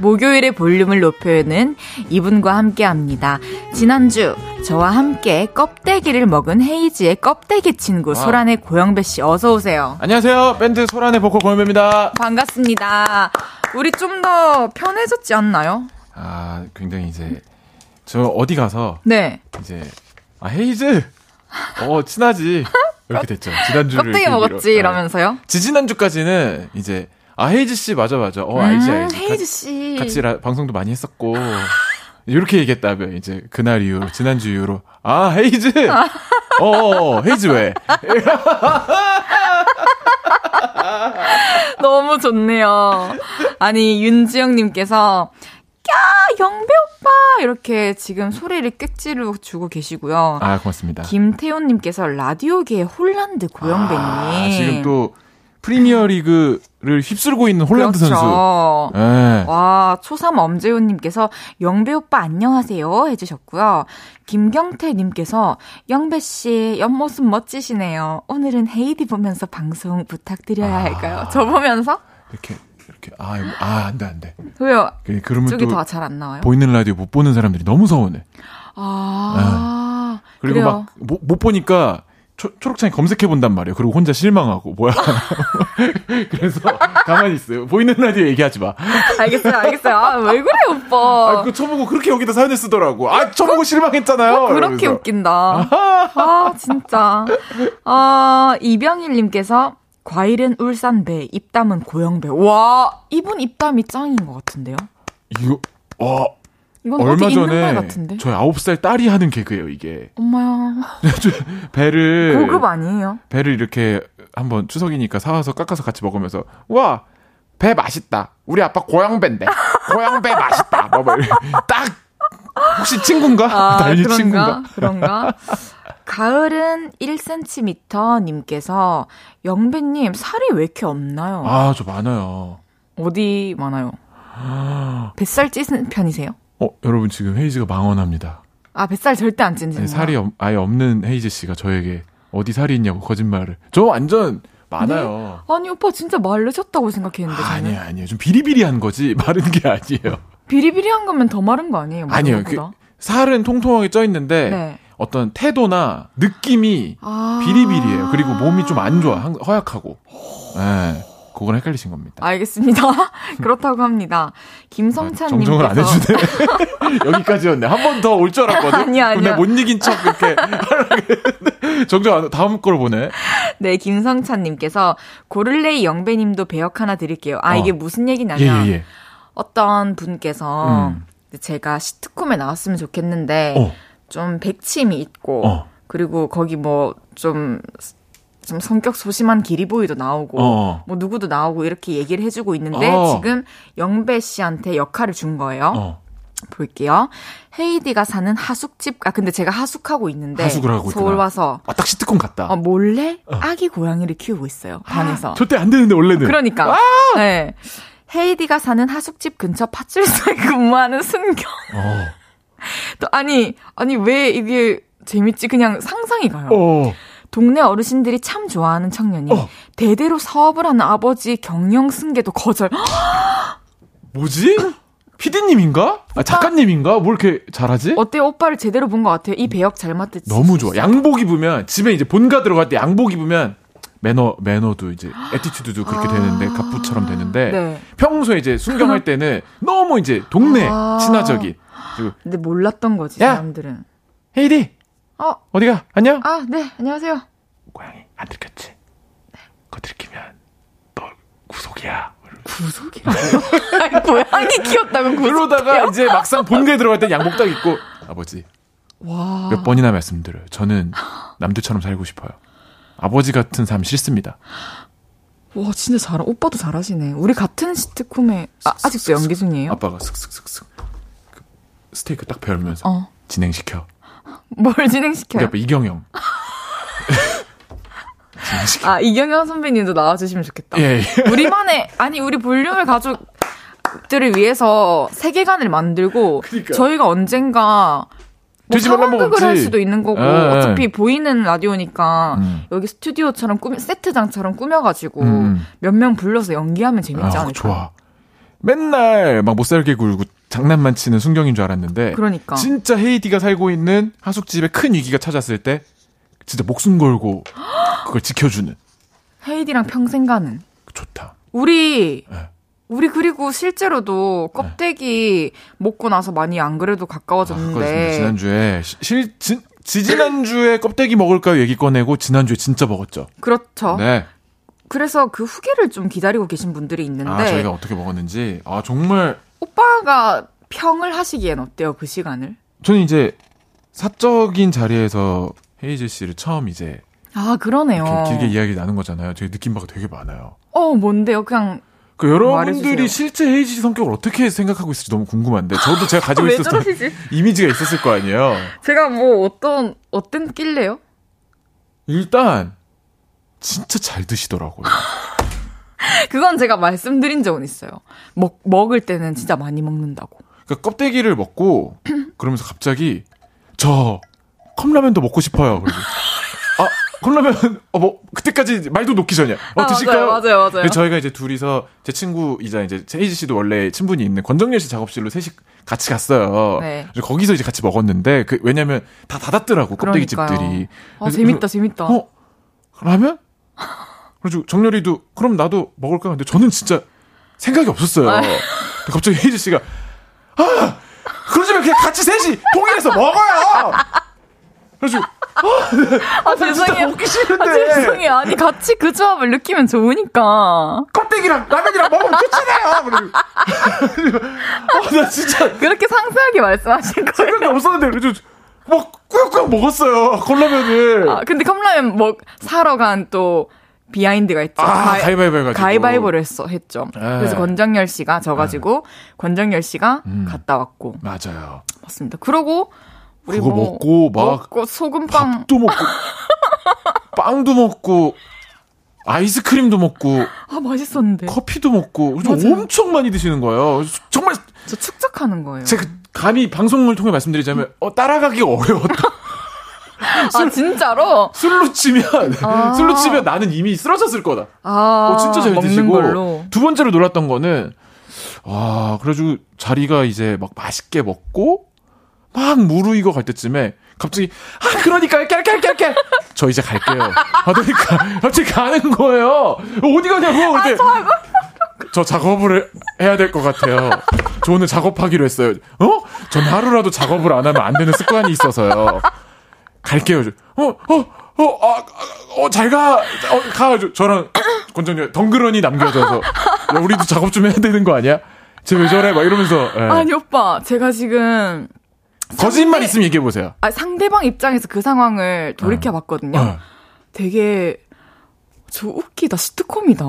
목요일의 볼륨을 높여는 이분과 함께 합니다. 지난주 저와 함께 껍데기를 먹은 헤이지의 껍데기 친구 아. 소란의 고영배 씨 어서 오세요. 안녕하세요. 밴드 소란의 보컬 고영배입니다. 반갑습니다. 우리 좀 더 편해졌지 않나요? 아, 굉장히 이제 저 어디 가서 네. 이제 아 헤이즈 어 친하지 이렇게 됐죠. 지난주를 껍데기 먹었지 이러면서요. 지지난주까지는 이제 아 헤이즈 씨 맞아 맞아. 어 알지 음, 알지. 헤이즈 씨 같이 라, 방송도 많이 했었고 이렇게 얘기했다며 이제 그날 이후 지난주 이후로 아 헤이즈 어, 어, 어 헤이즈 왜 너무 좋네요. 아니 윤지영님께서 야 영배 오빠 이렇게 지금 소리를 꽥지르 주고 계시고요. 아 고맙습니다. 김태훈님께서 라디오계의 홀란드 고영배님. 아, 지금 또 프리미어 리그를 휩쓸고 있는 홀란드 그렇죠. 선수. 네. 와, 초삼 엄재훈님께서 영배 오빠 안녕하세요 해주셨고요. 김경태님께서 영배씨 옆모습 멋지시네요. 오늘은 헤이디 보면서 방송 부탁드려야 아. 할까요? 저 보면서? 이렇게, 이렇게, 아, 아, 안 돼, 안 돼. 왜요? 그, 그러면 쪽이 더 잘 안 나와요? 보이는 라디오 못 보는 사람들이 너무 서운해. 아. 네. 그리고. 막, 못, 못 보니까 초, 초록창에 검색해 본단 말이에요. 그리고 혼자 실망하고 뭐야. 그래서 가만히 있어요. 보이는 라디오 얘기하지 마. 알겠어요, 알겠어요. 아, 왜 그래 오빠? 아, 그 쳐보고 그렇게 여기다 사연을 쓰더라고. 아, 쳐보고 실망했잖아요. 어, 그렇게 이러면서. 웃긴다. 아, 진짜. 아, 이병일님께서 과일은 울산배, 입담은 고영배. 와, 이분 입담이 짱인 것 같은데요? 이거, 와. 이건 얼마 전에 저희 9살 딸이 하는 개그예요, 이게. 엄마야. 배를 고급 아니에요? 배를 이렇게 한번 추석이니까 사와서 깎아서 같이 먹으면서 와, 배 맛있다. 우리 아빠 고향배인데. 고향배 맛있다. 뭐, 뭐, 딱 혹시 친구인가? 아, 달리 그런가? 친구인가? 그런가? 가을은 1cm 님께서 영배 님 살이 왜 이렇게 없나요? 아, 저 많아요. 어디 많아요? 뱃살 찌는 편이세요? 어, 여러분 지금 헤이즈가 망언합니다. 아, 뱃살 절대 안 찐지. 살이 없, 아예 없는 헤이즈 씨가 저에게 어디 살이 있냐고 거짓말을. 저 완전 많아요. 네? 아니, 오빠 진짜 마르셨다고 생각했는데. 아, 아니에요, 아니에요. 좀 비리비리한 거지 마른 게 아니에요. 비리비리한 거면 더 마른 거 아니에요? 아니요. 그, 살은 통통하게 쪄 있는데 네. 어떤 태도나 느낌이 아~ 비리비리해요. 그리고 몸이 좀 안 좋아. 허약하고. 네. 그건 헷갈리신 겁니다. 알겠습니다. 그렇다고 합니다. 김성찬 님께서 정정을 안 해주네. 여기까지였네. 한 번 더 올 줄 알았거든. 아니 아니야. 못 이긴 척 이렇게 정정 안 다음 걸 보네. 네, 김성찬 님께서 고를레이 영배 님도 배역 하나 드릴게요. 아, 어. 이게 무슨 얘기냐면 예, 예, 예. 어떤 분께서 음. 제가 시트콤에 나왔으면 좋겠는데 어. 좀 백침이 있고 어. 그리고 거기 뭐 좀 좀 성격 소심한 기리보이도 나오고 어. 뭐 누구도 나오고 이렇게 얘기를 해주고 있는데 어. 지금 영배 씨한테 역할을 준 거예요. 어. 볼게요. 헤이디가 사는 하숙집, 아, 근데 제가 하숙하고 있는데. 하숙을 하고 서울 있구나. 와서. 아, 딱 시트콤 같다. 어, 몰래 어. 아기 고양이를 키우고 있어요. 방에서. 절대 안 되는데, 원래는. 그러니까. 아! 네. 헤이디가 사는 하숙집 근처 파출소에 근무하는 순경. 어. 또, 아니, 아니, 왜 이게 재밌지? 그냥 상상이 가요. 어. 동네 어르신들이 참 좋아하는 청년이 어. 대대로 사업을 하는 아버지 경영 승계도 거절. 뭐지? 피디님인가? 아, 작가님인가? 뭘 이렇게 잘하지? 어때요? 오빠를 제대로 본 것 같아요. 이 배역 잘 맞듯이. 너무 좋아. 양복 입으면 집에 이제 본가 들어갈 때 양복 입으면 매너 매너도 이제 attitude도 그렇게 되는데 갑부처럼 되는데 아. 네. 평소에 이제 순경할 때는 너무 이제 동네 아. 친화적인 근데 몰랐던 거지, 야! 사람들은. 헤이디 어, 어디가 안녕 아, 네, 안녕하세요. 고양이 안 들켰지 그거 들키면 너 구속이야 구속이라고요? 아니, 고양이 키웠다면 구속. 그러다가 이제 막상 본가에 들어갈 때 양복 딱 입고 아버지 와. 몇 번이나 말씀드려요 저는 남들처럼 살고 싶어요 아버지 같은 삶 싫습니다 와, 진짜 잘, 오빠도 잘하시네. 우리 같은 시트콤에, 아, 아직도 연기 중이에요? 아빠가 슥슥슥슥 그 스테이크 딱 배우면서 어. 진행시켜 뭘 우리 진행시켜요? 아빠 이경영 진행시켜 아, 이경영 선배님도 나와주시면 좋겠다. 예, 예. 우리만의, 아니, 우리 볼륨을 가족들을 위해서 세계관을 만들고, 그러니까. 저희가 언젠가, 뭐 상황극을. 할 수도 있는 거고, 예, 예. 어차피 보이는 라디오니까, 음. 여기 스튜디오처럼 꾸미, 세트장처럼 꾸며가지고, 음. 몇명 불러서 연기하면 재밌지 아, 않을까? 좋아 맨날 막 못 살게 굴고 장난만 치는 순경인 줄 알았는데 그러니까. 진짜 헤이디가 살고 있는 하숙집에 큰 위기가 찾았을 때 진짜 목숨 걸고 그걸 지켜주는 헤이디랑 평생 가는. 좋다 우리, 네. 우리 그리고 실제로도 껍데기 먹고 나서 많이 안 그래도 아, 가까워졌는데. 그거 지난주에 시- 실 지, 지지난주에 껍데기 먹을까요 얘기 꺼내고 지난주에 진짜 먹었죠 그렇죠. 네. 그래서 그 후기를 좀 기다리고 계신 분들이 있는데 아 저희가 어떻게 먹었는지 아 정말 오빠가 평을 하시기엔 어때요 그 시간을? 저는 이제 사적인 자리에서 헤이즈 씨를 처음 이제 아 그러네요. 길게 이야기 나눈 거잖아요. 저희 느낀 바가 되게 많아요. 어 뭔데요? 그냥 그 여러분들이 말해주세요. 실제 헤이즈 씨 성격을 어떻게 생각하고 있을지 너무 궁금한데 저도 제가 가지고 왜 있었던? 이미지가 있었을 거 아니에요. 제가 뭐 어떤 어떤 낄래요? 일단 진짜 잘 드시더라고요. 그건 제가 말씀드린 적은 있어요. 먹 먹을 때는 진짜 많이 먹는다고. 그러니까 껍데기를 먹고 그러면서 갑자기 저 컵라면도 먹고 싶어요. 아 컵라면 어 뭐 그때까지 말도 놓기 전이야. 어 아, 드실까요? 맞아요, 맞아요, 맞아요. 저희가 이제 둘이서 제 친구이자 이제 헤이즈 씨도 원래 친분이 있는 권정열 씨 작업실로 셋이 같이 갔어요. 네. 그래서 거기서 이제 같이 먹었는데 그 왜냐면 다 닫았더라고 껍데기. 집들이. 아 재밌다 그- 재밌다. 어 라면? 그래서 정렬이도 그럼 나도 먹을까? 근데 저는 진짜 생각이 없었어요. 아. 갑자기 헤이즈 씨가 아 그러지 면 그냥 같이 셋이 통일해서 먹어요. 그래서 아 죄송해요. 먹기 아, 싫은데 죄송해요. 아니 같이 그 조합을 느끼면 좋으니까. 껍데기랑 라면이랑 먹으면 끝이네요. 그리고 아, 나 진짜 그렇게 상세하게 말씀하신 거예요. 생각이 없었는데 그래서 막 꾸역꾸역 먹었어요 컵라면을. 아, 근데 컵라면 먹 사러 간 또 비하인드가 있죠. 아, 가위- 해가지고. 가위바위보를 했어, 했죠. 네. 그래서 권정열 씨가 져가지고 권정열 씨가 음. 갔다 왔고 맞아요. 맞습니다. 그러고 우리 그거 뭐 먹고 막 먹고 소금빵 밥도 먹고 빵도 먹고 아이스크림도 먹고 아 맛있었는데 커피도 먹고. 엄청 많이 드시는 거예요. 정말 저 축적하는 거예요. 제가 감히 방송을 통해 말씀드리자면 어, 따라가기가 어려웠다. 아 진짜로? 술로 치면 아. 술로 치면 나는 이미 쓰러졌을 거다. 아 어, 진짜 잘 드시고 걸로. 두 번째로 놀랐던 거는 와 그래가지고 자리가 이제 막 맛있게 먹고 막 무르익어 갈 때쯤에 갑자기 아 그러니까 깨깨깨깨 저 이제 갈게요 하더니까 갑자기 가는 거예요 어디 가냐고 아, 이렇게 저 작업을 해야 될 것 같아요 저 오늘 작업하기로 했어요 어? 전 하루라도 작업을 안 하면 안 되는 습관이 있어서요 갈게요 어어 어 어 잘 가 어, 가 저랑 권정열 덩그러니 남겨져서 야, 우리도 작업 좀 해야 되는 거 아니야? 쟤 왜 저래? 막 이러면서 예. 아니 오빠 제가 지금 거짓말 상대- 있으면 얘기해 보세요. 아, 상대방 입장에서 그 상황을 돌이켜 봤거든요. 어. 되게 저 웃기다 시트콤이다.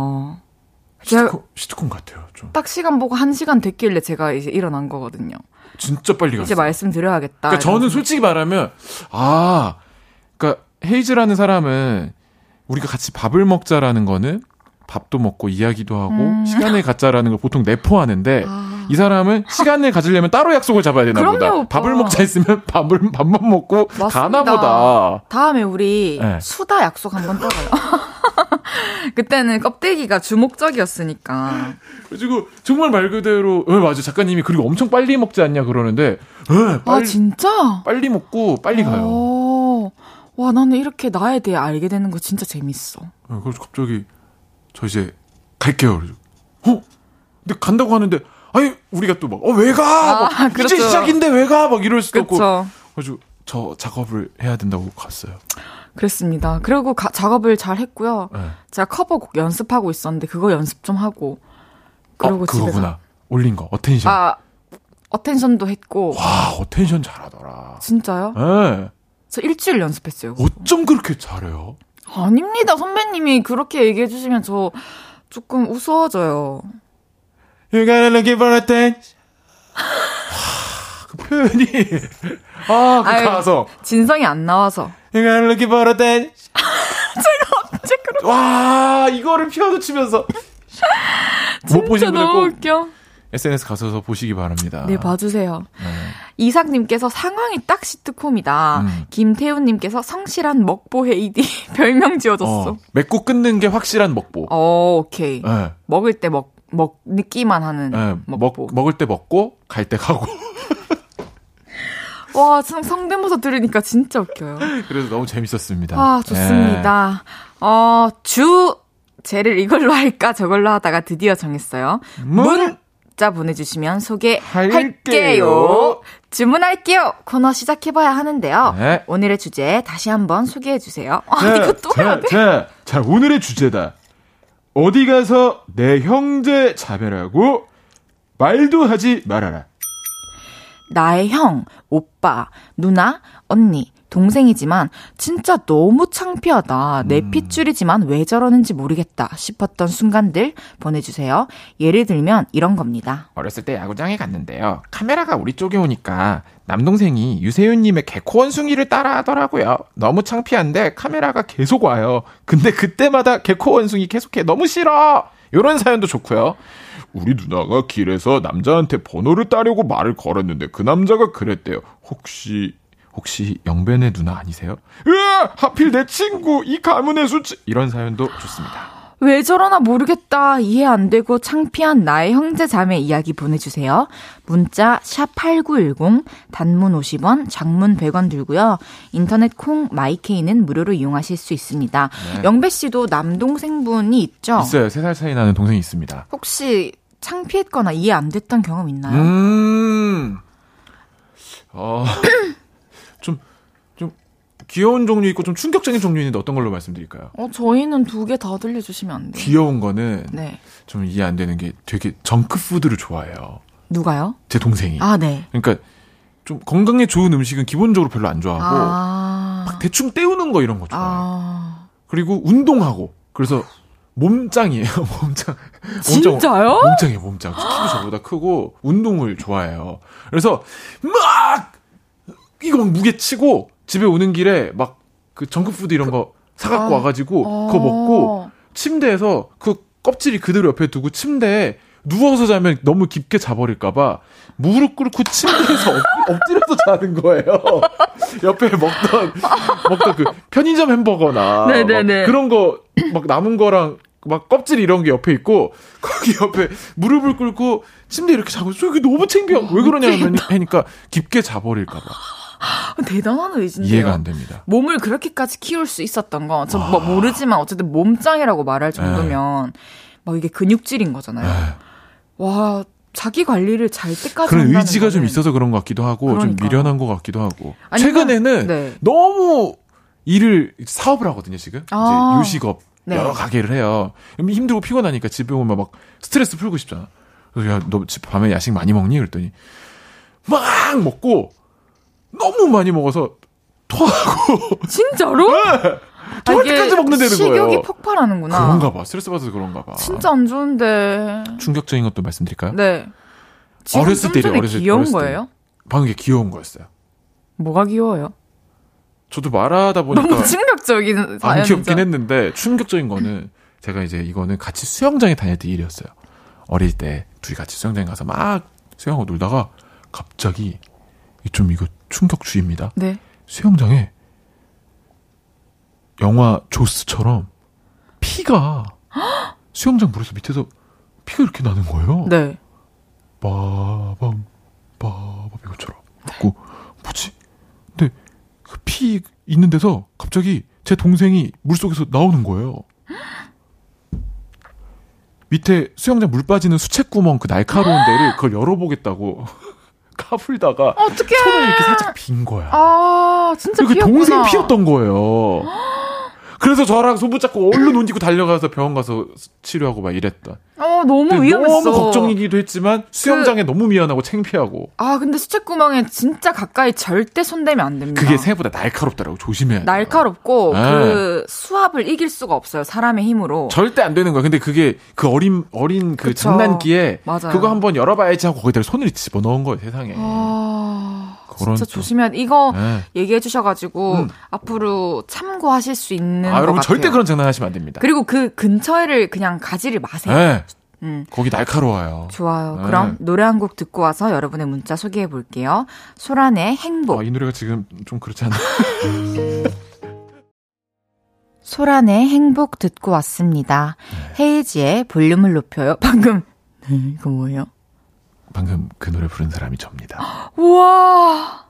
제가 시트콤, 시트콤 같아요. 좀 딱 시간 보고 한 시간 됐길래 제가 이제 일어난 거거든요. 진짜 빨리 갔어요. 이제 말씀드려야겠다. 그러니까 저는 솔직히 말하면 아, 그러니까 헤이즈라는 사람은 우리가 같이 밥을 먹자라는 거는 밥도 먹고 이야기도 하고 음. 시간을 갖자라는 걸 보통 내포하는데 아. 이 사람은 시간을 가지려면 따로 약속을 잡아야 되나 그럼요, 보다. 오빠. 밥을 먹자 했으면 밥을 밥만 먹고 맞습니다. 가나 보다. 다음에 우리 네. 수다 약속 한번 떠봐요. 그때는 껍데기가 주목적이었으니까. 그리고 정말 말 그대로 어, 맞아 작가님이 그리고 엄청 빨리 먹지 않냐 그러는데 어, 아, 빨리 진짜? 빨리 먹고 빨리 가요. 오, 와, 나는 이렇게 나에 대해 알게 되는 거 진짜 재밌어. 어, 그래서 갑자기 저 이제 갈게요. 그래서 어? 근데 간다고 하는데 아니 우리가 또 막 어 왜 가? 막 아, 이제 그렇죠. 시작인데 왜 가? 막 이럴 수도 없고. 그쵸. 그래서 저 작업을 해야 된다고 갔어요. 그랬습니다. 그리고 가- 작업을 잘 했고요. 네. 제가 커버곡 연습하고 있었는데 그거 연습 좀 하고. 그러고 어, 그거구나. 가. 올린 거 Attention. 아, Attention도 했고. 와 Attention 잘하더라. 진짜요? 예. 저 일주일 연습했어요. 어쩜 그렇게 잘해요? 아닙니다. 선배님이 그렇게 얘기해 주시면 저 조금 우스워져요. You gotta look for attention. 와, 그 표현이 아, 그. 가서 진성이 안 나와서. You gotta look for attention. 진짜 그렇 와, 이거를 피아노 치면서 못 보신 분들 꼭 웃겨. SNS 가셔서 보시기 바랍니다. 네, 봐주세요. 네. 이삭님께서 상황이 딱 시트콤이다. 음. 김태훈님께서 성실한 먹보 헤이디 별명 지어줬어. 어, 맺고 끊는 게 확실한 먹보. 어, 오케이. 예, 먹을 때 먹, 먹, 느끼만 하는 예, 먹보. 먹, 먹을 때 먹고 갈 때 가고. 와, 성- 성대모사 들으니까 진짜 웃겨요. 그래서 너무 재밌었습니다. 아, 좋습니다. 어, 주, 쟤를 이걸로 할까 저걸로 하다가 드디어 정했어요. 예. 문 문자 보내주시면 소개할게요. 할게요. 주문할게요. 코너 시작해봐야 하는데요. 네. 오늘의 주제 다시 한번 소개해주세요. 아, 자, 이거 또 해야 자, 돼? 자, 자, 오늘의 주제다. 어디 가서 내 형제 자매라고 말도 하지 말아라. 나의 형, 오빠, 누나, 언니, 동생이지만 진짜 너무 창피하다. 내 음. 핏줄이지만 왜 저러는지 모르겠다 싶었던 순간들 보내주세요. 예를 들면 이런 겁니다. 어렸을 때 야구장에 갔는데요. 카메라가 우리 쪽에 오니까 남동생이 유세윤님의 개코 원숭이를 따라 하더라고요. 너무 창피한데 카메라가 계속 와요. 근데 그때마다 개코 원숭이 계속해. 너무 싫어! 요런 사연도 좋고요. 우리 누나가 길에서 남자한테 번호를 따려고 말을 걸었는데 그 남자가 그랬대요. 혹시 혹시 영변의 누나 아니세요? 으아! 하필 내 친구 이 가문의 수치 이런 사연도 좋습니다. 왜 저러나 모르겠다. 이해 안 되고 창피한 나의 형제 자매 이야기 보내주세요. 문자 샵8910 단문 50원, 장문 100원 들고요. 인터넷 콩 마이케이는 무료로 이용하실 수 있습니다. 네. 영배 씨도 남동생분이 있죠? 있어요. 세살 차이 나는 동생이 있습니다. 혹시 창피했거나 이해 안 됐던 경험 있나요? 음. 어. 귀여운 종류 있고 좀 충격적인 종류 있는데 어떤 걸로 말씀드릴까요? 어, 저희는 두 개 다 들려주시면 안 돼요. 귀여운 거는 네. 좀 이해 안 되는 게 되게 정크푸드를 좋아해요. 누가요? 제 동생이. 아, 네. 그러니까 좀 건강에 좋은 음식은 기본적으로 별로 안 좋아하고 아. 막 대충 때우는 거 이런 거 좋아해요. 아. 그리고 운동하고 그래서 몸짱이에요. 몸짱. 진짜요? 몸짱이에요. 몸짱. 키도 저보다 크고 운동을 좋아해요. 그래서 막 이거 막 무게 치고 집에 오는 길에 막 그 정크푸드 이런 거 사갖고 아. 와가지고 어. 그거 먹고 침대에서 그 껍질이 그대로 옆에 두고 침대에 누워서 자면 너무 깊게 자버릴까봐 무릎 꿇고 침대에서 엎, 엎드려서 자는 거예요. 옆에 먹던 먹던 그 편의점 햄버거나 그런 거 막 남은 거랑 막 껍질 이런 게 옆에 있고 거기 옆에 무릎을 꿇고 침대 이렇게 자고 저기 너무 창피해. 왜 그러냐면 하니까 깊게 자버릴까봐 대단한 의지인데요. 이해가 안 됩니다. 몸을 그렇게까지 키울 수 있었던 거, 저뭐 모르지만 어쨌든 몸짱이라고 말할 정도면 막 이게 근육질인 거잖아요. 에휴. 와, 자기 관리를 잘 때까지 그런 의지가 좀 거는 있어서 그런 것 같기도 하고 좀 그러니까요. 미련한 것 같기도 하고 아니면- 최근에는 네. 너무 일을 사업을 하거든요 지금 아. 이제 요식업 네. 여러 가게를 해요 힘들고 피곤하니까 집에 오면 막 스트레스 풀고 싶잖아 그래서 야너 집 밤에 야식 많이 먹니 그랬더니 막 먹고 너무 많이 먹어서 토하고 진짜로? 토할 아, 이게 때까지 먹는다는 식욕이 거예요 폭발하는구나. 그런가 봐 스트레스 받아서 그런가 봐 진짜 안 좋은데. 충격적인 것도 말씀드릴까요 네. 어렸을 전에 어렸을- 귀여운 어렸을 때. 거예요? 방금 게 귀여운 거였어요 뭐가 귀여워요? 저도 말하다 보니까 너무 충격적인 안. 귀엽긴 했는데 충격적인 거는 제가 이제 이거는 같이 수영장에 다닐 때 일이었어요. 어릴 때 둘이 같이 수영장 가서 막 수영하고 놀다가 갑자기 좀 이거 충격주의입니다. 네. 수영장에 영화 조스처럼 피가 수영장 물에서 밑에서 피가 이렇게 나는 거예요. 네. 빠밤 빠밤 이것처럼. 그 뭐지? 근데 그 피 있는 데서 갑자기 제 동생이 물 속에서 나오는 거예요. 밑에 수영장 물 빠지는 수채구멍 그 날카로운 데를 그걸 열어보겠다고 까불다가 어떡해. 손을 이렇게 살짝 빈 거야. 아, 진짜 그 피였구나. 동생 피였던 거예요. 그래서 저랑 손 붙잡고 얼른 옷 입고 달려가서 병원 가서 치료하고 막 이랬던. 어, 너무 위험했어. 너무 걱정이기도 했지만 수영장에 너무 미안하고 창피하고 아, 근데 수채구멍에 진짜 가까이 절대 손대면 안 됩니다. 그게 생각보다 날카롭더라고 조심해야 돼. 날카롭고 네. 그 수압을 이길 수가 없어요. 사람의 힘으로. 절대 안 되는 거야. 근데 그게 그 어린 어린 그 그쵸. 장난기에 맞아요. 그거 한번 열어봐야지 하고 거기다 손을 집어 넣은 거예요 세상에. 아, 진짜 또- 조심해야 돼. 이거 네. 얘기해 주셔가지고 음. 앞으로 참고하실 수 있는 아것 여러분 같아요. 절대 그런 장난하시면 안 됩니다. 그리고 그 근처를 그냥 가지를 마세요. 네. 음. 거기 날카로워요. 좋아요. 네. 그럼 노래 한 곡 듣고 와서 여러분의 문자 소개해 볼게요. 소란의 행복. 아, 이 노래가 지금 좀 그렇지 않나? 소란의 행복 듣고 왔습니다. 네. 헤이지의 볼륨을 높여요. 방금 네, 이거 뭐예요? 방금 그 노래 부른 사람이 접니다. 우와.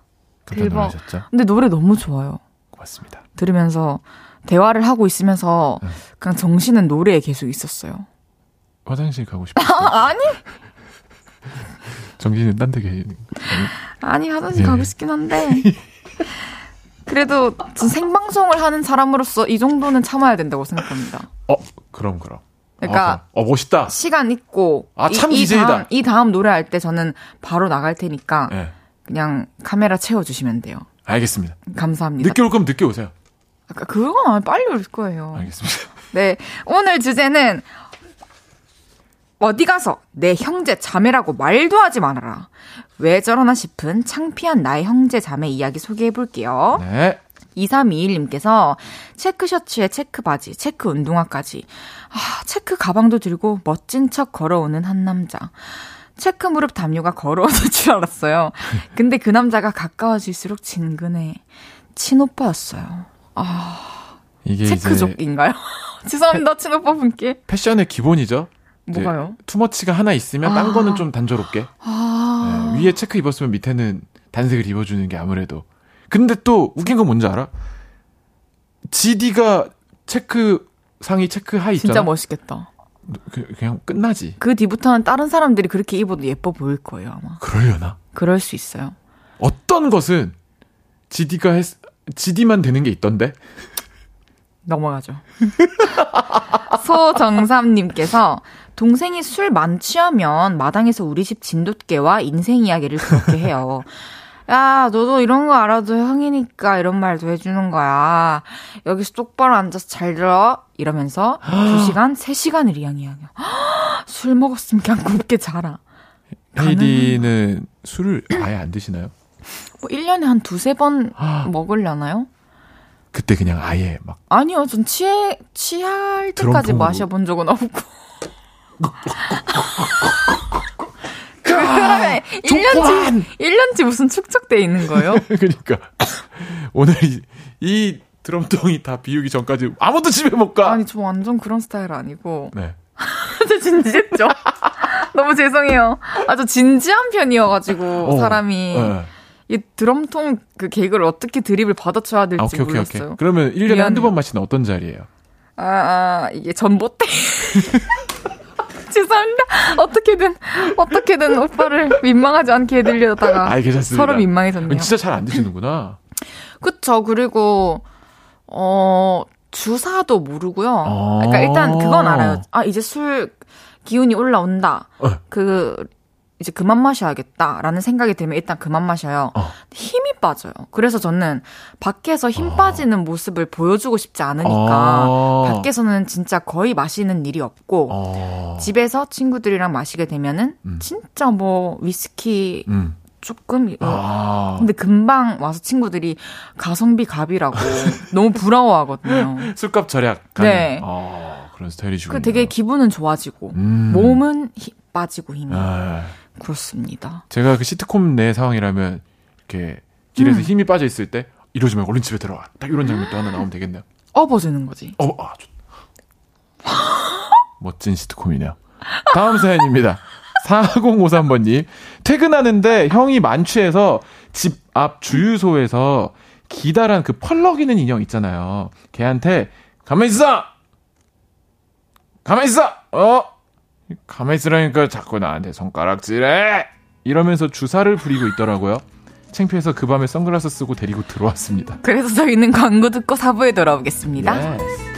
대박. 놀라셨죠? 근데 노래 너무 좋아요. 고맙습니다. 들으면서 대화를 하고 있으면서 네. 그냥 정신은 노래에 계속 있었어요. 화장실 가고 싶어요. 아, 아니 정신은 딴 데 계시는 아니 화장실 네. 가고 싶긴 한데 그래도 전 생방송을 하는 사람으로서 이 정도는 참아야 된다고 생각합니다. 어, 그럼 그럼. 그러니까 어. 어 멋있다. 시간 있고 아, 이- 참 이, DJ다. 이 다음 노래할 때 저는 바로 나갈 테니까 예. 그냥 카메라 채워 주시면 돼요. 알겠습니다. 감사합니다. 늦게 올 거면 늦게 오세요. 아까 그건 빨리 올 거예요. 알겠습니다. 네. 오늘 주제는 어디 가서 내 형제 자매라고 말도 하지 말아라. 왜 저러나 싶은 창피한 나의 형제 자매 이야기 소개해 볼게요. 네. 2321님께서 체크 셔츠에 체크 바지, 체크 운동화까지. 아, 체크 가방도 들고 멋진 척 걸어오는 한 남자. 체크 무릎 담요가 걸어오는 줄 알았어요. 근데 그 남자가 가까워질수록 진근해. 친오빠였어요. 이게 이제 체크족인가요? 죄송합니다, 친오빠 분께. 패션의 기본이죠. 뭐가요? 투머치가 하나 있으면 딴 아. 거는 좀 단조롭게. 아. 예, 위에 체크 입었으면 밑에는 단색을 입어주는 게 아무래도. 근데 또 웃긴 건 뭔지 알아? GD가 체크 상의 체크 하이 있잖아. 진짜 멋있겠다. 그, 그냥 끝나지. 그 뒤부터는 다른 사람들이 그렇게 입어도 예뻐 보일 거예요, 아마. 그러려나? 그럴 수 있어요. 어떤 것은 GD가 했, GD만 되는 게 있던데? 넘어가죠. 소정삼님께서 동생이 술 만취하면 마당에서 우리 집 진돗개와 인생 이야기를 그렇게 해요. 야, 너도 이런 거 알아도 형이니까 이런 말도 해주는 거야. 여기서 똑바로 앉아서 잘 들어. 이러면서 2시간, 3시간을 이야기해요. 술 먹었으면 그냥 곱게 자라. 헤이디는 술을 아예 안 드시나요? 뭐 1년에 한 두세 번 먹으려나요? 그때 그냥 아예 막 아니요, 전 취해, 취할 때까지 드럼통으로. 마셔본 적은 없고. 그러면 1년치, 1년치 무슨 축적돼 있는 거예요? 그러니까 오늘 이, 이 드럼통이 다 비우기 전까지 아무도 집에 못 가. 아니, 저 완전 그런 스타일 아니고. 네. 저 진지했죠? 너무 죄송해요. 아, 저 진지한 편이어가지고, 어, 사람이. 네. 이 드럼통 그 개그를 어떻게 드립을 받아쳐야 될지 아, 오케이, 오케이, 몰랐어요. 오케이. 그러면 1년에 미안해요. 한두 번 마시는 어떤 자리예요? 아, 아, 이게 전봇대. 죄송합니다. 어떻게든, 어떻게든 오빠를 민망하지 않게 해드리려다가 아, 괜찮습니다. 서로 민망해졌네요. 진짜 잘 안 드시는구나. 그쵸. 그리고, 어, 주사도 모르고요. 어. 그러니까 일단 그건 알아요. 아, 이제 술 기운이 올라온다. 어. 그, 이제 그만 마셔야겠다라는 생각이 들면 일단 그만 마셔요. 어. 힘이 빠져요. 그래서 저는 밖에서 힘 빠지는 모습을 보여주고 싶지 않으니까 어. 밖에서는 진짜 거의 마시는 일이 없고 어. 집에서 친구들이랑 마시게 되면은 음. 진짜 뭐 위스키 음. 조금 어, 아. 근데 금방 와서 친구들이 가성비 갑이라고 너무 부러워하거든요. 술값 절약. 네. 어, 그런 스타일이시군요. 그 되게 기분은 좋아지고 음. 몸은 힘 빠지고 힘이. 아, 그렇습니다. 제가 그 시트콤 내 상황이라면 이렇게 길에서 음. 힘이 빠져 있을 때 이러지 말고 얼른 집에 들어와. 딱 이런 장면도 하나 나오면 되겠네요. 업어주는 거지. 어, 아, 좋 멋진 시트콤이네요. 다음 사연입니다. 4053번님. 퇴근하는데 형이 만취해서 집 앞 주유소에서 기다란 그 펄럭이는 인형 있잖아요. 걔한테 가만히 있어! 가만히 있어! 어? 가만히 있으라니까 자꾸 나한테 손가락질해! 이러면서 주사를 부리고 있더라고요. 창피해서 그 밤에 선글라스 쓰고 데리고 들어왔습니다. 그래서 저희는 광고 듣고 사부에 돌아오겠습니다. Yes.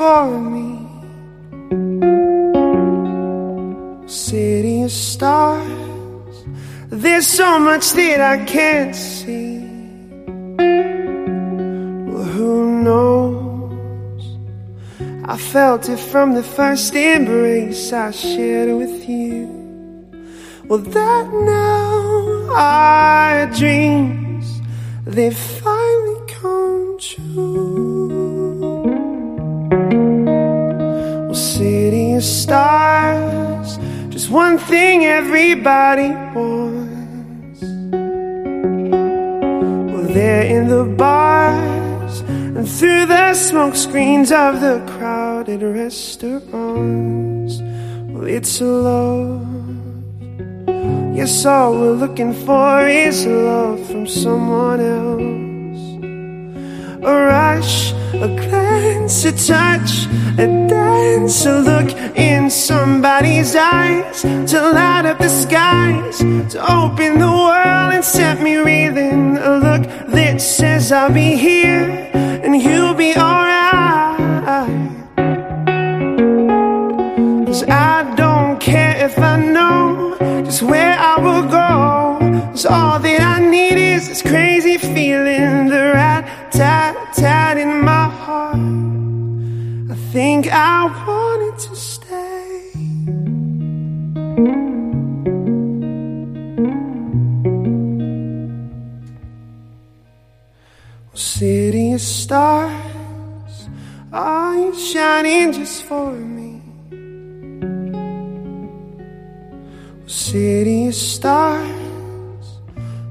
For me? City of stars, there's so much that I can't see. Well, who knows? I felt it from the first embrace I shared with you. Well, that now our dreams they finally come true. City of stars, just one thing everybody wants. Well, they're in the bars and through the smoke screens of the crowded restaurants. Well, it's a love. Yes, all we're looking for is love from someone else. A rush, a glance, a touch, a dance, a look somebody's eyes to light up the skies, to open the world and set me reeling. A look that says I'll be here and you'll be alright. Cause I don't care if I know just where I will go. Cause all that I need is this crazy feeling, the rat tat tat in my heart. I think I want it to City of stars, are you shining just for me? City of stars,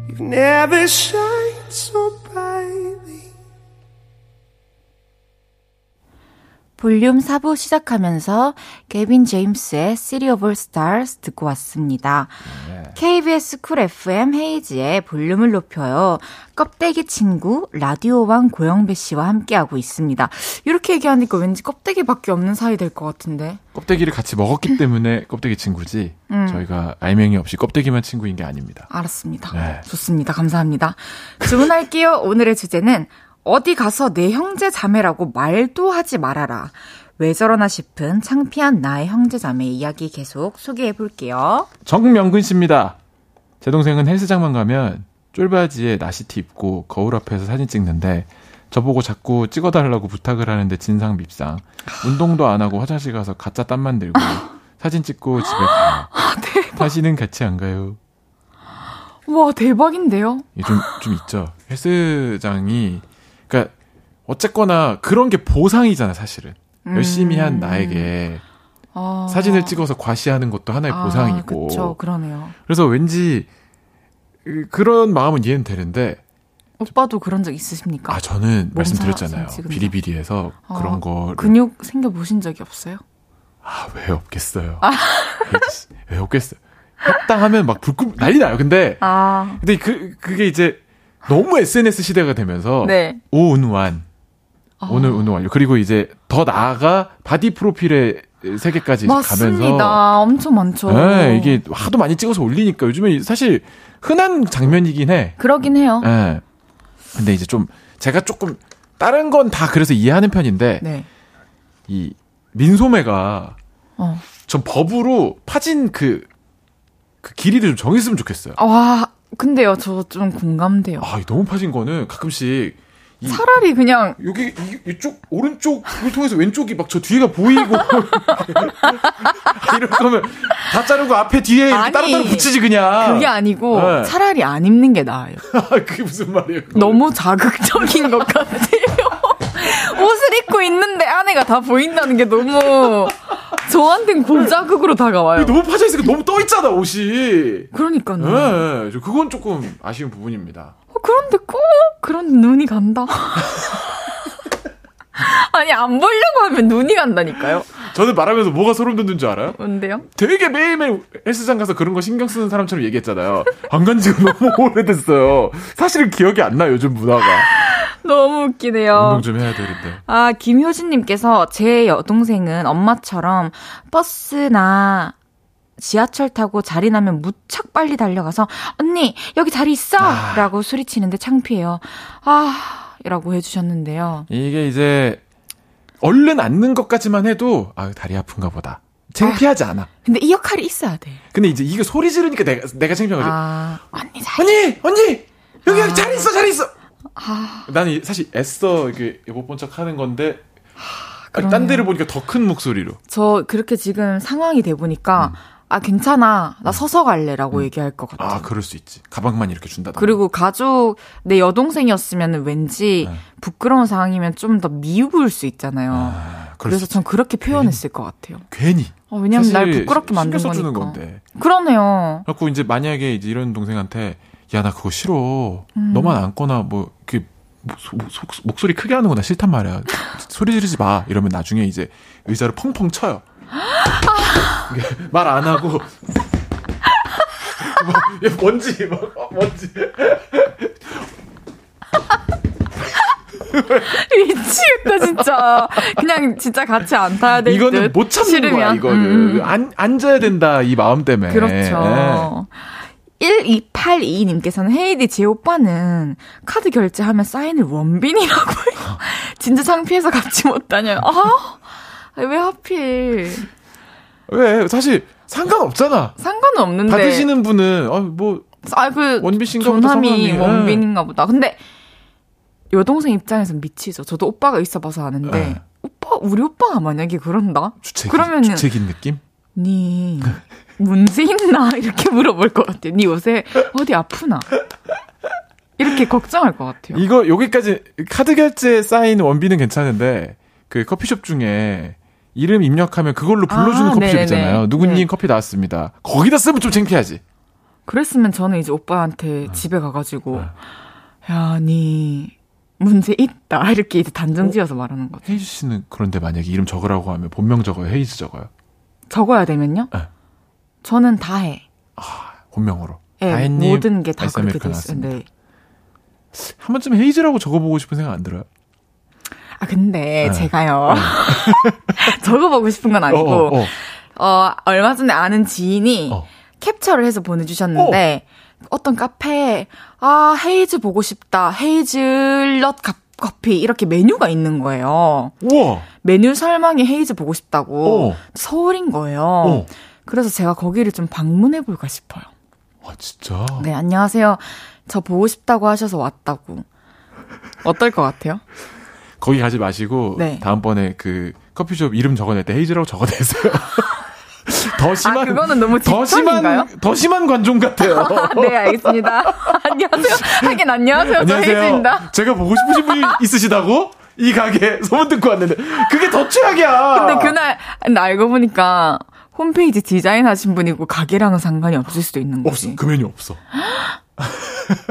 you've never shined so brightly. 볼륨 4부 시작하면서 개빈 제임스의 City of All Stars 듣고 왔습니다. KBS 쿨 FM 헤이지의 볼륨을 높여요. 껍데기 친구 라디오왕 고영배 씨와 함께하고 있습니다. 이렇게 얘기하니까 왠지 껍데기밖에 없는 사이 될 것 같은데. 껍데기를 같이 먹었기 때문에 껍데기 친구지 음. 저희가 알맹이 없이 껍데기만 친구인 게 아닙니다. 알았습니다. 네. 좋습니다. 감사합니다. 주문할게요. 오늘의 주제는 어디 가서 내 형제 자매라고 말도 하지 말아라. 왜 저러나 싶은 창피한 나의 형제 자매 이야기 계속 소개해 볼게요. 정명근 씨입니다. 제 동생은 헬스장만 가면 쫄바지에 나시티 입고 거울 앞에서 사진 찍는데 저보고 자꾸 찍어달라고 부탁을 하는데 진상 밉상. 운동도 안 하고 화장실 가서 가짜 땀 만들고 사진 찍고 집에 가요. 다시는 같이 안 가요. 와, 대박인데요? 좀, 좀 있죠. 헬스장이, 그니까, 어쨌거나 그런 게 보상이잖아, 사실은. 열심히 한 나에게 아, 사진을 찍어서 과시하는 것도 하나의 아, 보상이고. 그쵸, 그러네요. 그래서 왠지 그런 마음은 이해는 되는데 오빠도 그런 적 있으십니까? 아 저는 몸 말씀드렸잖아요. 비리비리해서 어, 그런 거 근육 생겨 보신 적이 없어요? 아왜 없겠어요. 왜 없겠어요. 했다 하면 막 불금 난리 나요. 근데 아, 근데 그 그게 이제 너무 SNS 시대가 되면서 네. 오은완 오늘 운동 완료. 그리고 이제 더 나아가 바디 프로필의 세계까지 맞습니다. 가면서 엄청 많죠. 네, 이게 하도 많이 찍어서 올리니까 요즘에 사실 흔한 장면이긴 해. 그러긴 해요. 예. 근데 이제 좀 제가 조금 다른 건 다 그래서 이해하는 편인데 네. 이 민소매가 어. 전 법으로 파진 그, 그 길이를 좀 정했으면 좋겠어요. 와, 근데요, 저 좀 공감돼요. 아, 이 너무 파진 거는 가끔씩 이 차라리 그냥 여기 이, 이쪽 오른쪽을 통해서 왼쪽이 막 저 뒤에가 보이고 이럴 거면 다 자르고 앞에 뒤에 아니, 따로따로 붙이지 그냥 그게 아니고 네. 차라리 안 입는 게 나아요. 그게 무슨 말이에요 너무 자극적인 것 같아요. 옷을 입고 있는데 안에가 다 보인다는 게 너무 저한텐 고자극으로 다가와요. 너무 파져 있으니까 너무 떠 있잖아 옷이 그러니까요. 네, 저 그건 조금 아쉬운 부분입니다 어, 그런데 꼭 그런 눈이 간다. 아니 안 보려고 하면 눈이 간다니까요. 저는 말하면서 뭐가 소름 돋는 줄 알아요? 뭔데요? 되게 매일매일 헬스장 가서 그런 거 신경 쓰는 사람처럼 얘기했잖아요 안 간 지가 너무 오래됐어요 사실은 기억이 안 나요 요즘 문화가 너무 웃기네요. 운동 좀 해야 되는데 아, 김효진님께서 제 여동생은 엄마처럼 버스나 지하철 타고 자리 나면 무척 빨리 달려가서 언니 여기 자리 있어 아. 라고 소리치는데 창피해요. 아 라고 해주셨는데요. 이게 이제 얼른 앉는 것까지만 해도 아 다리 아픈가 보다. 창피하지 않아. 근데 이 역할이 있어야 돼. 근데 이제 이게 소리 지르니까 내가 내가 창피한 거지 아. 언니 자리. 언니 언니! 여기 아. 자리 있어 자리 있어! 아. 나는 이- 사실 애써 이렇게 못본 척 하는 건데 그러네요. 딴 데를 보니까 더 큰 목소리로. 저 그렇게 지금 상황이 돼 보니까 아 괜찮아 나 서서 갈래라고 얘기할 것 같아. 음. 아 그럴 수 있지 가방만 이렇게 준다던가 그리고 가족 내 여동생이었으면 왠지 네. 부끄러운 상황이면 좀 더 미울 수 있잖아요. 아, 그래서 수전 그렇게 표현했을 것 같아요. 괜히 어, 왜냐면 날 부끄럽게 만든 거니까. 건데 그러네요. 그래갖고 이제 만약에 이제 이런 동생한테 야 나 그거 싫어 음. 너만 뭐 이렇게 목, 목, 목소리 크게 하는 거나 싫단 말이야 소리 지르지 마 이러면 나중에 이제 의자를 펑펑 쳐요 말 안 하고 뭐, 얘 먼지 막 어, 먼지 미치겠다 진짜. 그냥 진짜 같이 안 타야 될 이거는 듯. 못 참는 싫으면. 거야 이거는 음, 음. 안 앉아야 된다 이 마음 때문에 그렇죠. 1282님께서는 헤이디 제 오빠는 카드 결제하면 사인을 원빈이라고 해요. 진짜 창피해서 같이 못 다녀요. 아, 왜 하필. 예. 왜 사실 상관없잖아 상관은 없는데. 받으시는 분은 어뭐 아, 그, 원빈 씨인가 보다, 성함이. 예. 원빈인가 보다. 근데, 여동생 입장에서 미치죠. 저도 오빠가 있어봐서 아는데, 예. 오빠, 우리 오빠가 만약에 그런다? 주책 그러면은- 주책인 느낌 니, 문제 있나? 이렇게 물어볼 것 같아요. 니 요새 어디 아프나? 이렇게 걱정할 것 같아요. 이거 여기까지 카드 결제 사인 원비는 괜찮은데 그 커피숍 중에 이름 입력하면 그걸로 불러주는 아, 커피숍. 있잖아요. 누구님 네. 커피 나왔습니다. 거기다 쓰면 좀 창피하지. 그랬으면 저는 이제 오빠한테 집에 가가지고, 야, 니, 문제 있다. 이렇게 이제 단정 지어서 말하는 거죠. 헤이즈 씨는 그런데 만약에 이름 적으라고 하면 본명 적어요, 헤이즈 적어요. 적어야 되면요? 네. 저는 다 해. 본명으로. 예, 다혜님, 모든 게 다 그렇게 돼 있어요. 네. 한 번쯤 헤이즈라고 적어보고 싶은 생각 안 들어요? 아 근데 네. 제가요 적어보고 싶은 건 아니고 어, 어, 어, 어. 얼마 전에 아는 지인이 어. 캡처를 해서 보내주셨는데 어. 어떤 카페에 아 헤이즈 보고 싶다 헤이즐넛 카- 커피 이렇게 메뉴가 있는 거예요. 우와! 메뉴 설명에 헤이즈 보고 싶다고 어. 서울인 거예요. 어. 그래서 제가 거기를 좀 방문해 볼까 싶어요. 아, 진짜? 네 안녕하세요. 저 보고 싶다고 하셔서 왔다고. 어떨 것 같아요? 거기 가지 마시고, 네. 다음번에 그 커피숍 이름 적어낼 때 헤이즈라고 적어내세요. 더 심한, 아 그거는 너무 더? 심한, 더 심한 관종 같아요. 네, 알겠습니다. 안녕하세요. 하긴 안녕하세요. 저 헤이즈입니다. 제가 보고 싶으신 분이 있으시다고? 이 가게 소문 듣고 왔는데 그게 더 최악이야. 근데 그날 근데 알고 보니까 홈페이지 디자인 하신 분이고 가게랑은 상관이 없을 수도 있는 거지. 없어. 그 메뉴 없어.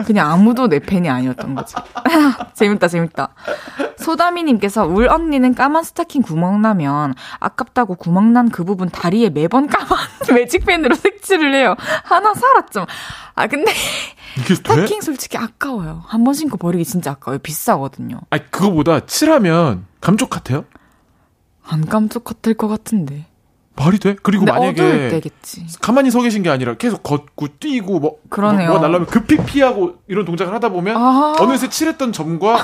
그냥 아무도 내 팬이 아니었던 거죠. 재밌다, 재밌다. 소다미님께서 울 언니는 까만 스타킹 구멍 나면 아깝다고 구멍 난 그 부분 다리에 매번 까만 매직펜으로 색칠을 해요. 하나 살았죠. 아, 근데 스타킹 솔직히 아까워요. 한 번 신고 버리기 진짜 아까워요. 비싸거든요. 아니, 그거보다 칠하면 감쪽 같아요? 안 깜짝 같을 것 같은데. 말이 돼? 그리고 만약에 때겠지. 가만히 서 계신 게 아니라 계속 걷고 뛰고 뭐 그러네요. 뭐, 뭐 날라면 급히 피하고 이런 동작을 하다 보면 아. 어느새 칠했던 점과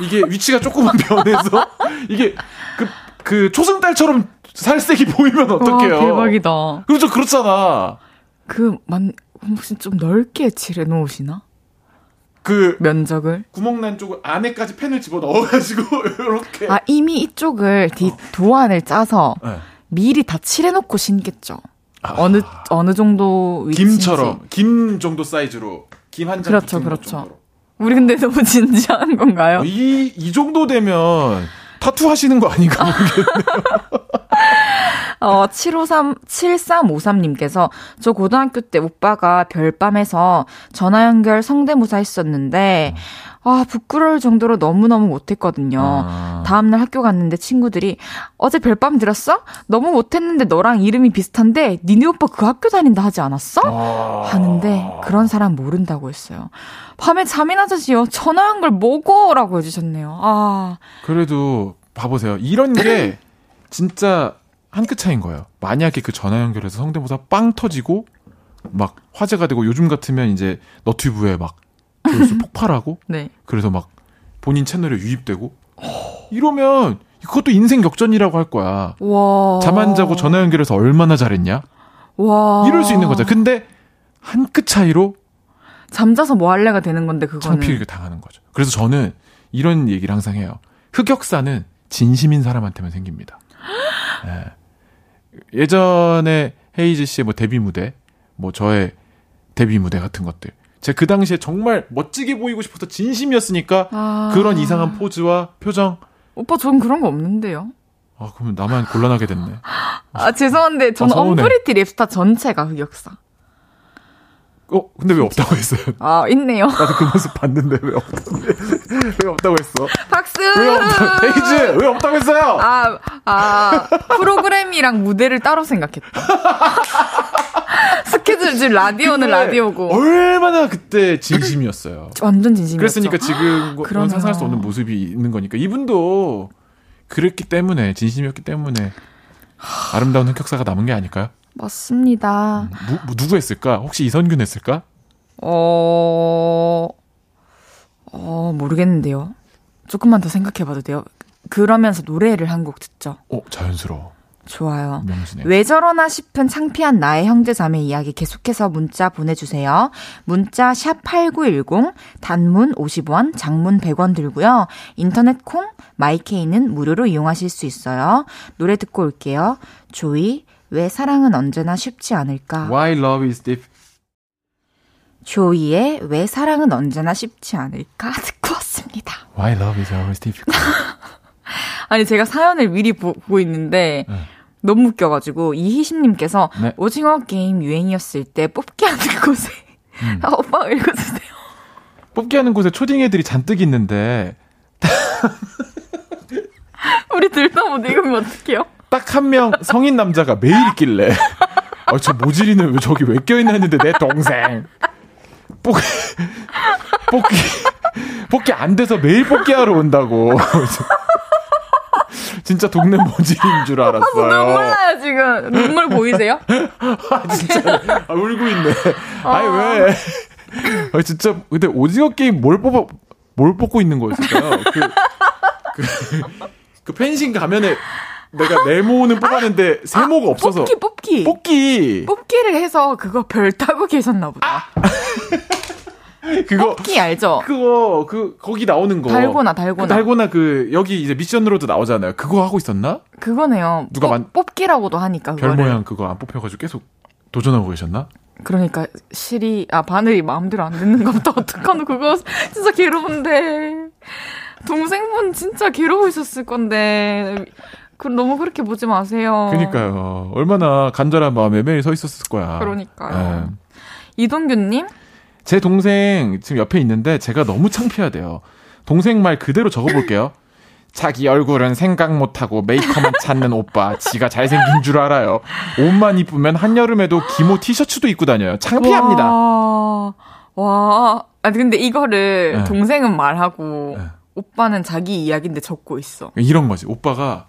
이게 위치가 조금만 변해서 이게 그, 그 초승달처럼 살색이 보이면 어떡해요? 와, 대박이다. 그렇죠, 그렇잖아. 그, 만, 혹시 좀 넓게 칠해 놓으시나? 그 면적을? 구멍난 쪽을 안에까지 펜을 집어 넣어가지고 이렇게. 아, 이미 이쪽을 뒤 도안을 짜서 네. 미리 다 칠해놓고 신겠죠. 아. 어느, 어느 정도 위치인지. 김처럼 김 정도 사이즈로 김 한 장. 그렇죠, 그렇죠. 정도로. 우리 근데 너무 진지한 건가요? 어, 이, 이 정도 되면 타투 하시는 거 아닌가 모르겠네. 어, 753, 7353님께서 저 고등학교 때 오빠가 별밤에서 전화 연결 성대모사 했었는데, 아, 부끄러울 정도로 너무너무 못했거든요. 아. 다음날 학교 갔는데 친구들이 어제 별밤 들었어? 너무 못했는데 너랑 이름이 비슷한데 니네 오빠 그 학교 다닌다 하지 않았어? 아. 하는데 그런 사람 모른다고 했어요. 밤에 잠이나 자지요. 전화한 걸 뭐고 라고 해주셨네요. 아, 그래도 봐보세요. 이런 게 진짜 한 끗 차인 거예요. 만약에 그 전화 연결해서 성대모사 빵 터지고 막 화제가 되고 요즘 같으면 이제 너튜브에 막 조회수 폭발하고 네. 그래서 막 본인 채널에 유입되고 이러면 그것도 인생 역전이라고 할 거야. 와. 잠안 자고 전화 연결해서 얼마나 잘했냐? 와. 이럴 수 있는 거죠. 근데 한 끗 차이로 잠자서 뭐 할래가 되는 건데 그거는. 창피하게 당하는 거죠. 그래서 저는 이런 얘기를 항상 해요. 흑역사는 진심인 사람한테만 생깁니다. 예. 예전에 헤이즈 씨의 뭐 데뷔 무대, 뭐 저의 데뷔 무대 같은 것들. 제가 그 당시에 정말 멋지게 보이고 싶어서 진심이었으니까 아. 그런 이상한 포즈와 표정. 오빠 전 그런 거 없는데요. 아, 그러면 나만 곤란하게 됐네. 아 죄송한데 저는 아. 언프리티 랩스타 전체가 흑역사. 어, 근데 왜 없다고 했어요? 아 있네요. 나도 그 모습 봤는데 왜 없다고, 왜 없다고 했어? 박수. 왜 없다고, 헤이즈! 왜 없다고 했어요? 아, 아, 프로그램이랑 무대를 따로 생각했다. 스케줄, 지금 라디오는 라디오고. 얼마나 그때 진심이었어요. 완전 진심이었죠. 그랬으니까 지금 뭐 그러네요. 상상할 수 없는 모습이 있는 거니까 이분도 그랬기 때문에 진심이었기 때문에 아름다운 흑역사가 남은 게 아닐까요? 맞습니다. 무, 뭐 누구 했을까? 혹시 이선균 했을까? 어, 어, 모르겠는데요. 조금만 더 생각해봐도 돼요. 그러면서 노래를 한 곡 듣죠. 어 자연스러워 좋아요. 명진의 왜 저러나 싶은 창피한 나의 형제 자매 이야기 계속해서 문자 보내주세요. 문자 샵8910 단문 50원, 장문 100원 들고요. 인터넷 콩, 마이케이는 무료로 이용하실 수 있어요. 노래 듣고 올게요. 조이, 왜 사랑은 언제나 쉽지 않을까? Why Love Is Deep 조이의 왜 사랑은 언제나 쉽지 않을까? 듣고 왔습니다. Why Love Is Always Difficult 아니 제가 사연을 미리 보 고 있는데 네. 너무 웃겨가지고 이희심님께서 네. 오징어 게임 유행이었을 때 뽑기 하는 곳에 음. 아, 오빠 읽어주세요. 뽑기 하는 곳에 초딩 애들이 잔뜩 있는데 우리 둘 다 못 읽으면 어떡해요? 딱 한 명 성인 남자가 매일 있길래 아, 저 모질이는 왜 저기 왜 껴있나 했는데 내 동생 뽑기 뽑기 뽑기 안 돼서 매일 뽑기 하러 온다고 진짜 동네 모질인 줄 눈물 알았어요. 나요 지금 눈물 보이세요? 아, 진짜 아, 울고 있네. 아니 왜? 아 진짜 근데 오징어 게임 뭘 뽑아 뭘 뽑고 있는 거였을까요? 그, 그, 그 펜싱 가면에 내가 네모는 뽑았는데 세모가 없어서 뽑기 뽑기 뽑기 뽑기를 해서 그거 별 따고 계셨나 보다. 그거 뽑기 알죠? 그거 그 거기 나오는 거 달고나 달고나 그 달고나 그 여기 이제 미션으로도 나오잖아요. 그거 하고 있었나? 그거네요. 누가 뽑- 만- 뽑기라고도 하니까 별 그거를. 모양 그거 안 뽑혀가지고 계속 도전하고 계셨나? 그러니까 실이 아 바늘이 마음대로 안 듣는 것보다 어떡하노 그거 진짜 괴로운데 동생분 진짜 괴로우셨을 건데 그 너무 그렇게 보지 마세요. 그니까요. 얼마나 간절한 마음에 매일 서 있었을 거야. 그러니까요. 예. 이동규님 제 동생 지금 옆에 있는데 제가 너무 창피하대요. 동생 말 그대로 적어볼게요. 자기 얼굴은 생각 못하고 메이커만 찾는 오빠. 지가 잘생긴 줄 알아요. 옷만 이쁘면 한여름에도 기모 티셔츠도 입고 다녀요. 창피합니다. 와, 와. 아, 근데 이거를 네. 동생은 말하고 네. 오빠는 자기 이야기인데 적고 있어. 이런 거지. 오빠가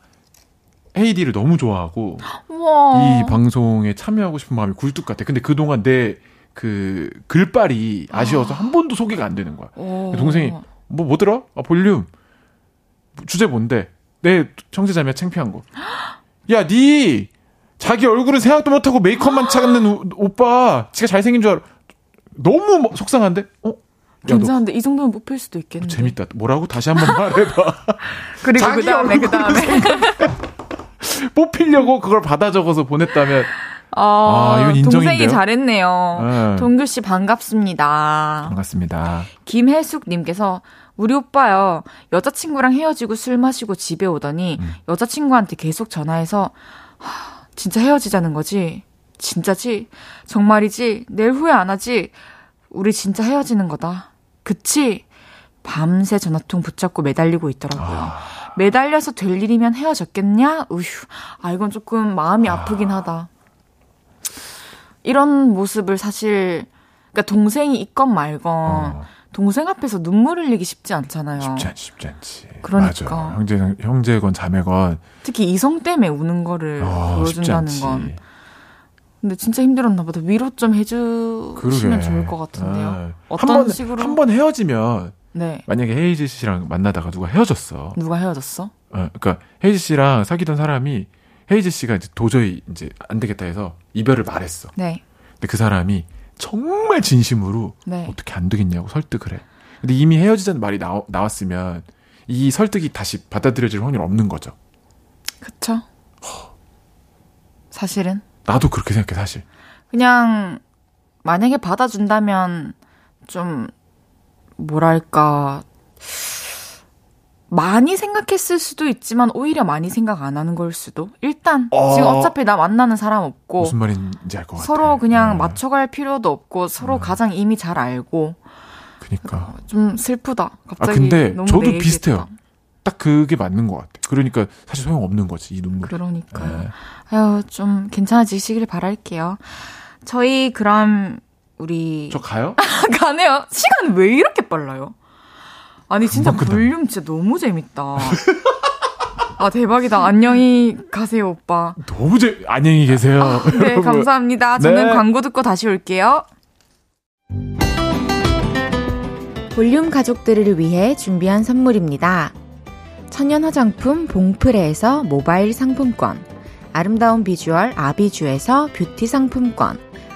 헤이즈를 너무 좋아하고 와. 이 방송에 참여하고 싶은 마음이 굴뚝 같아. 근데 그동안 내 그 글빨이 아쉬워서 한 번도 소개가 안 되는 거야. 오. 동생이 뭐, 뭐 들어? 아, 볼륨. 주제 뭔데? 내 청취자며 창피한 거. 야, 니 자기 얼굴은 생각도 못하고 메이크업만 찾는 오- 오빠. 지가 잘생긴 줄 알아. 너무 뭐- 속상한데? 어? 야, 너 괜찮은데 이 정도면 뽑힐 수도 있겠는데. 재밌다. 뭐라고? 다시 한번 말해봐. 그리고 그 다음에 그 다음에. 뽑히려고 그걸 받아 적어서 보냈다면. 아, 아, 이건 인정인데요? 동생이 잘했네요. 네. 동규 씨 반갑습니다. 반갑습니다. 김혜숙 님께서 우리 오빠요 여자친구랑 헤어지고 술 마시고 집에 오더니 음. 여자친구한테 계속 전화해서 하, 진짜 헤어지자는 거지 진짜지 정말이지 내일 후회 안 하지 우리 진짜 헤어지는 거다 그치 밤새 전화통 붙잡고 매달리고 있더라고요 매달려서 될 일이면 헤어졌겠냐 우휴 아 이건 조금 마음이 아프긴 하다 이런 모습을 사실 그러니까 동생이 있건 말건 어, 동생 앞에서 눈물 흘리기 쉽지 않잖아요. 쉽지 않지, 쉽지 않지. 그러니까. 맞아. 형제, 형제건 자매건. 특히 이성 때문에 우는 거를 어, 보여준다는. 건. 근데 진짜 힘들었나 보다. 위로 좀 해주시면 그러게. 좋을 것 같은데요. 아, 어떤 한 번, 식으로? 한 번 헤어지면 네. 만약에 헤이즈 씨랑 만나다가 누가 헤어졌어. 누가 헤어졌어? 어, 그러니까 헤이즈 씨랑 사귀던 사람이 헤이즈 씨가 이제 도저히 이제 안 되겠다 해서 이별을 말했어. 네. 근데 그 사람이 정말 진심으로 네. 어떻게 안 되겠냐고 설득을 해. 근데 이미 헤어지자는 말이 나와, 나왔으면 이 설득이 다시 받아들여질 확률 없는 거죠. 그쵸? 사실은. 나도 그렇게 생각해 사실. 그냥, 만약에 받아준다면, 좀, 뭐랄까, 많이 생각했을 수도 있지만, 오히려 많이 생각 안 하는 걸 수도. 일단, 어. 지금 어차피 나 만나는 사람 없고, 무슨 말인지 알 것 같아. 서로 그냥 음, 맞춰갈 필요도 없고, 서로 가장 이미 잘 알고, 그니까 좀 슬프다. 갑자기. 아, 근데 너무 저도 내. 비슷해요. 딱 그게 맞는 것 같아. 그러니까 사실 소용 없는 거지 이 눈물. 그러니까요. 예. 아유, 좀 괜찮아지시길 바랄게요. 저희 그럼 우리 저 가요? 가네요. 시간 왜 이렇게 빨라요? 아니 진짜. 볼륨 진짜 너무 재밌다. 아 대박이다. 안녕히 가세요 오빠. 너무 재 안녕히 계세요. 네 여러분. 감사합니다. 저는 네. 광고 듣고 다시 올게요. 볼륨 가족들을 위해 준비한 선물입니다. 천연 화장품 봉프레에서 모바일 상품권, 아름다운 비주얼 아비주에서 뷰티 상품권,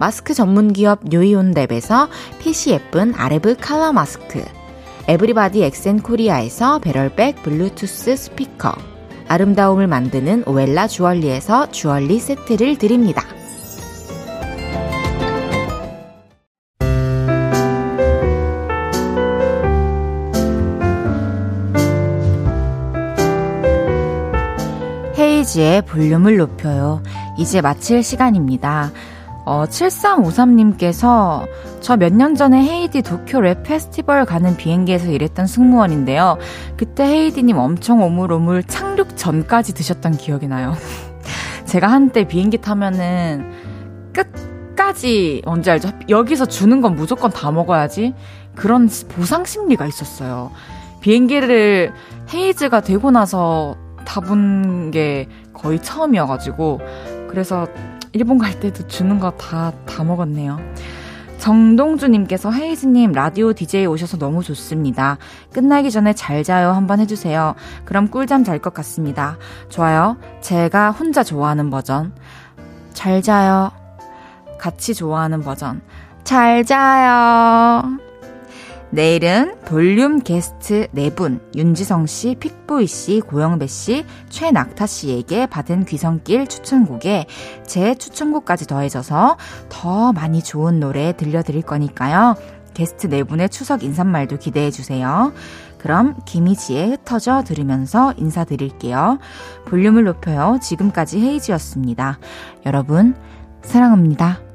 마스크 전문 기업 뉴이온랩에서 핏이 예쁜 아레브 칼라 마스크, 에브리바디 엑센 코리아에서 배럴백 블루투스 스피커, 아름다움을 만드는 오엘라 주얼리에서 주얼리 세트를 드립니다. 헤이지의 볼륨을 높여요. 이제 마칠 시간입니다. 어, 7353님께서 저 몇 년 전에 헤이디 도쿄 랩 페스티벌 가는 비행기에서 일했던 승무원인데요. 그때 헤이디님 엄청 오물오물 착륙 전까지 드셨던 기억이 나요. 제가 한때 비행기 타면은 끝까지 뭔지 알죠? 여기서 주는 건 무조건 다 먹어야지. 그런 보상 심리가 있었어요. 비행기를 헤이즈가 되고 나서 타본 게 거의 처음이어가지고 그래서 일본 갈 때도 주는 거 다 다 먹었네요. 정동주님께서 헤이즈님 라디오 DJ 오셔서 너무 좋습니다. 끝나기 전에 잘 자요 한번 해주세요. 그럼 꿀잠 잘 것 같습니다. 좋아요. 제가 혼자 좋아하는 버전. 잘 자요. 같이 좋아하는 버전. 잘 자요. 내일은 볼륨 게스트 4분, 윤지성 씨, 픽보이 씨, 고영배 씨, 최낙타 씨에게 받은 귀성길 추천곡에 제 추천곡까지 더해져서 더 많이 좋은 노래 들려드릴 거니까요. 게스트 4분의 추석 인사말도 기대해주세요. 그럼 김희지의 흩어져 들으면서 인사드릴게요. 볼륨을 높여요. 지금까지 헤이지였습니다. 여러분, 사랑합니다.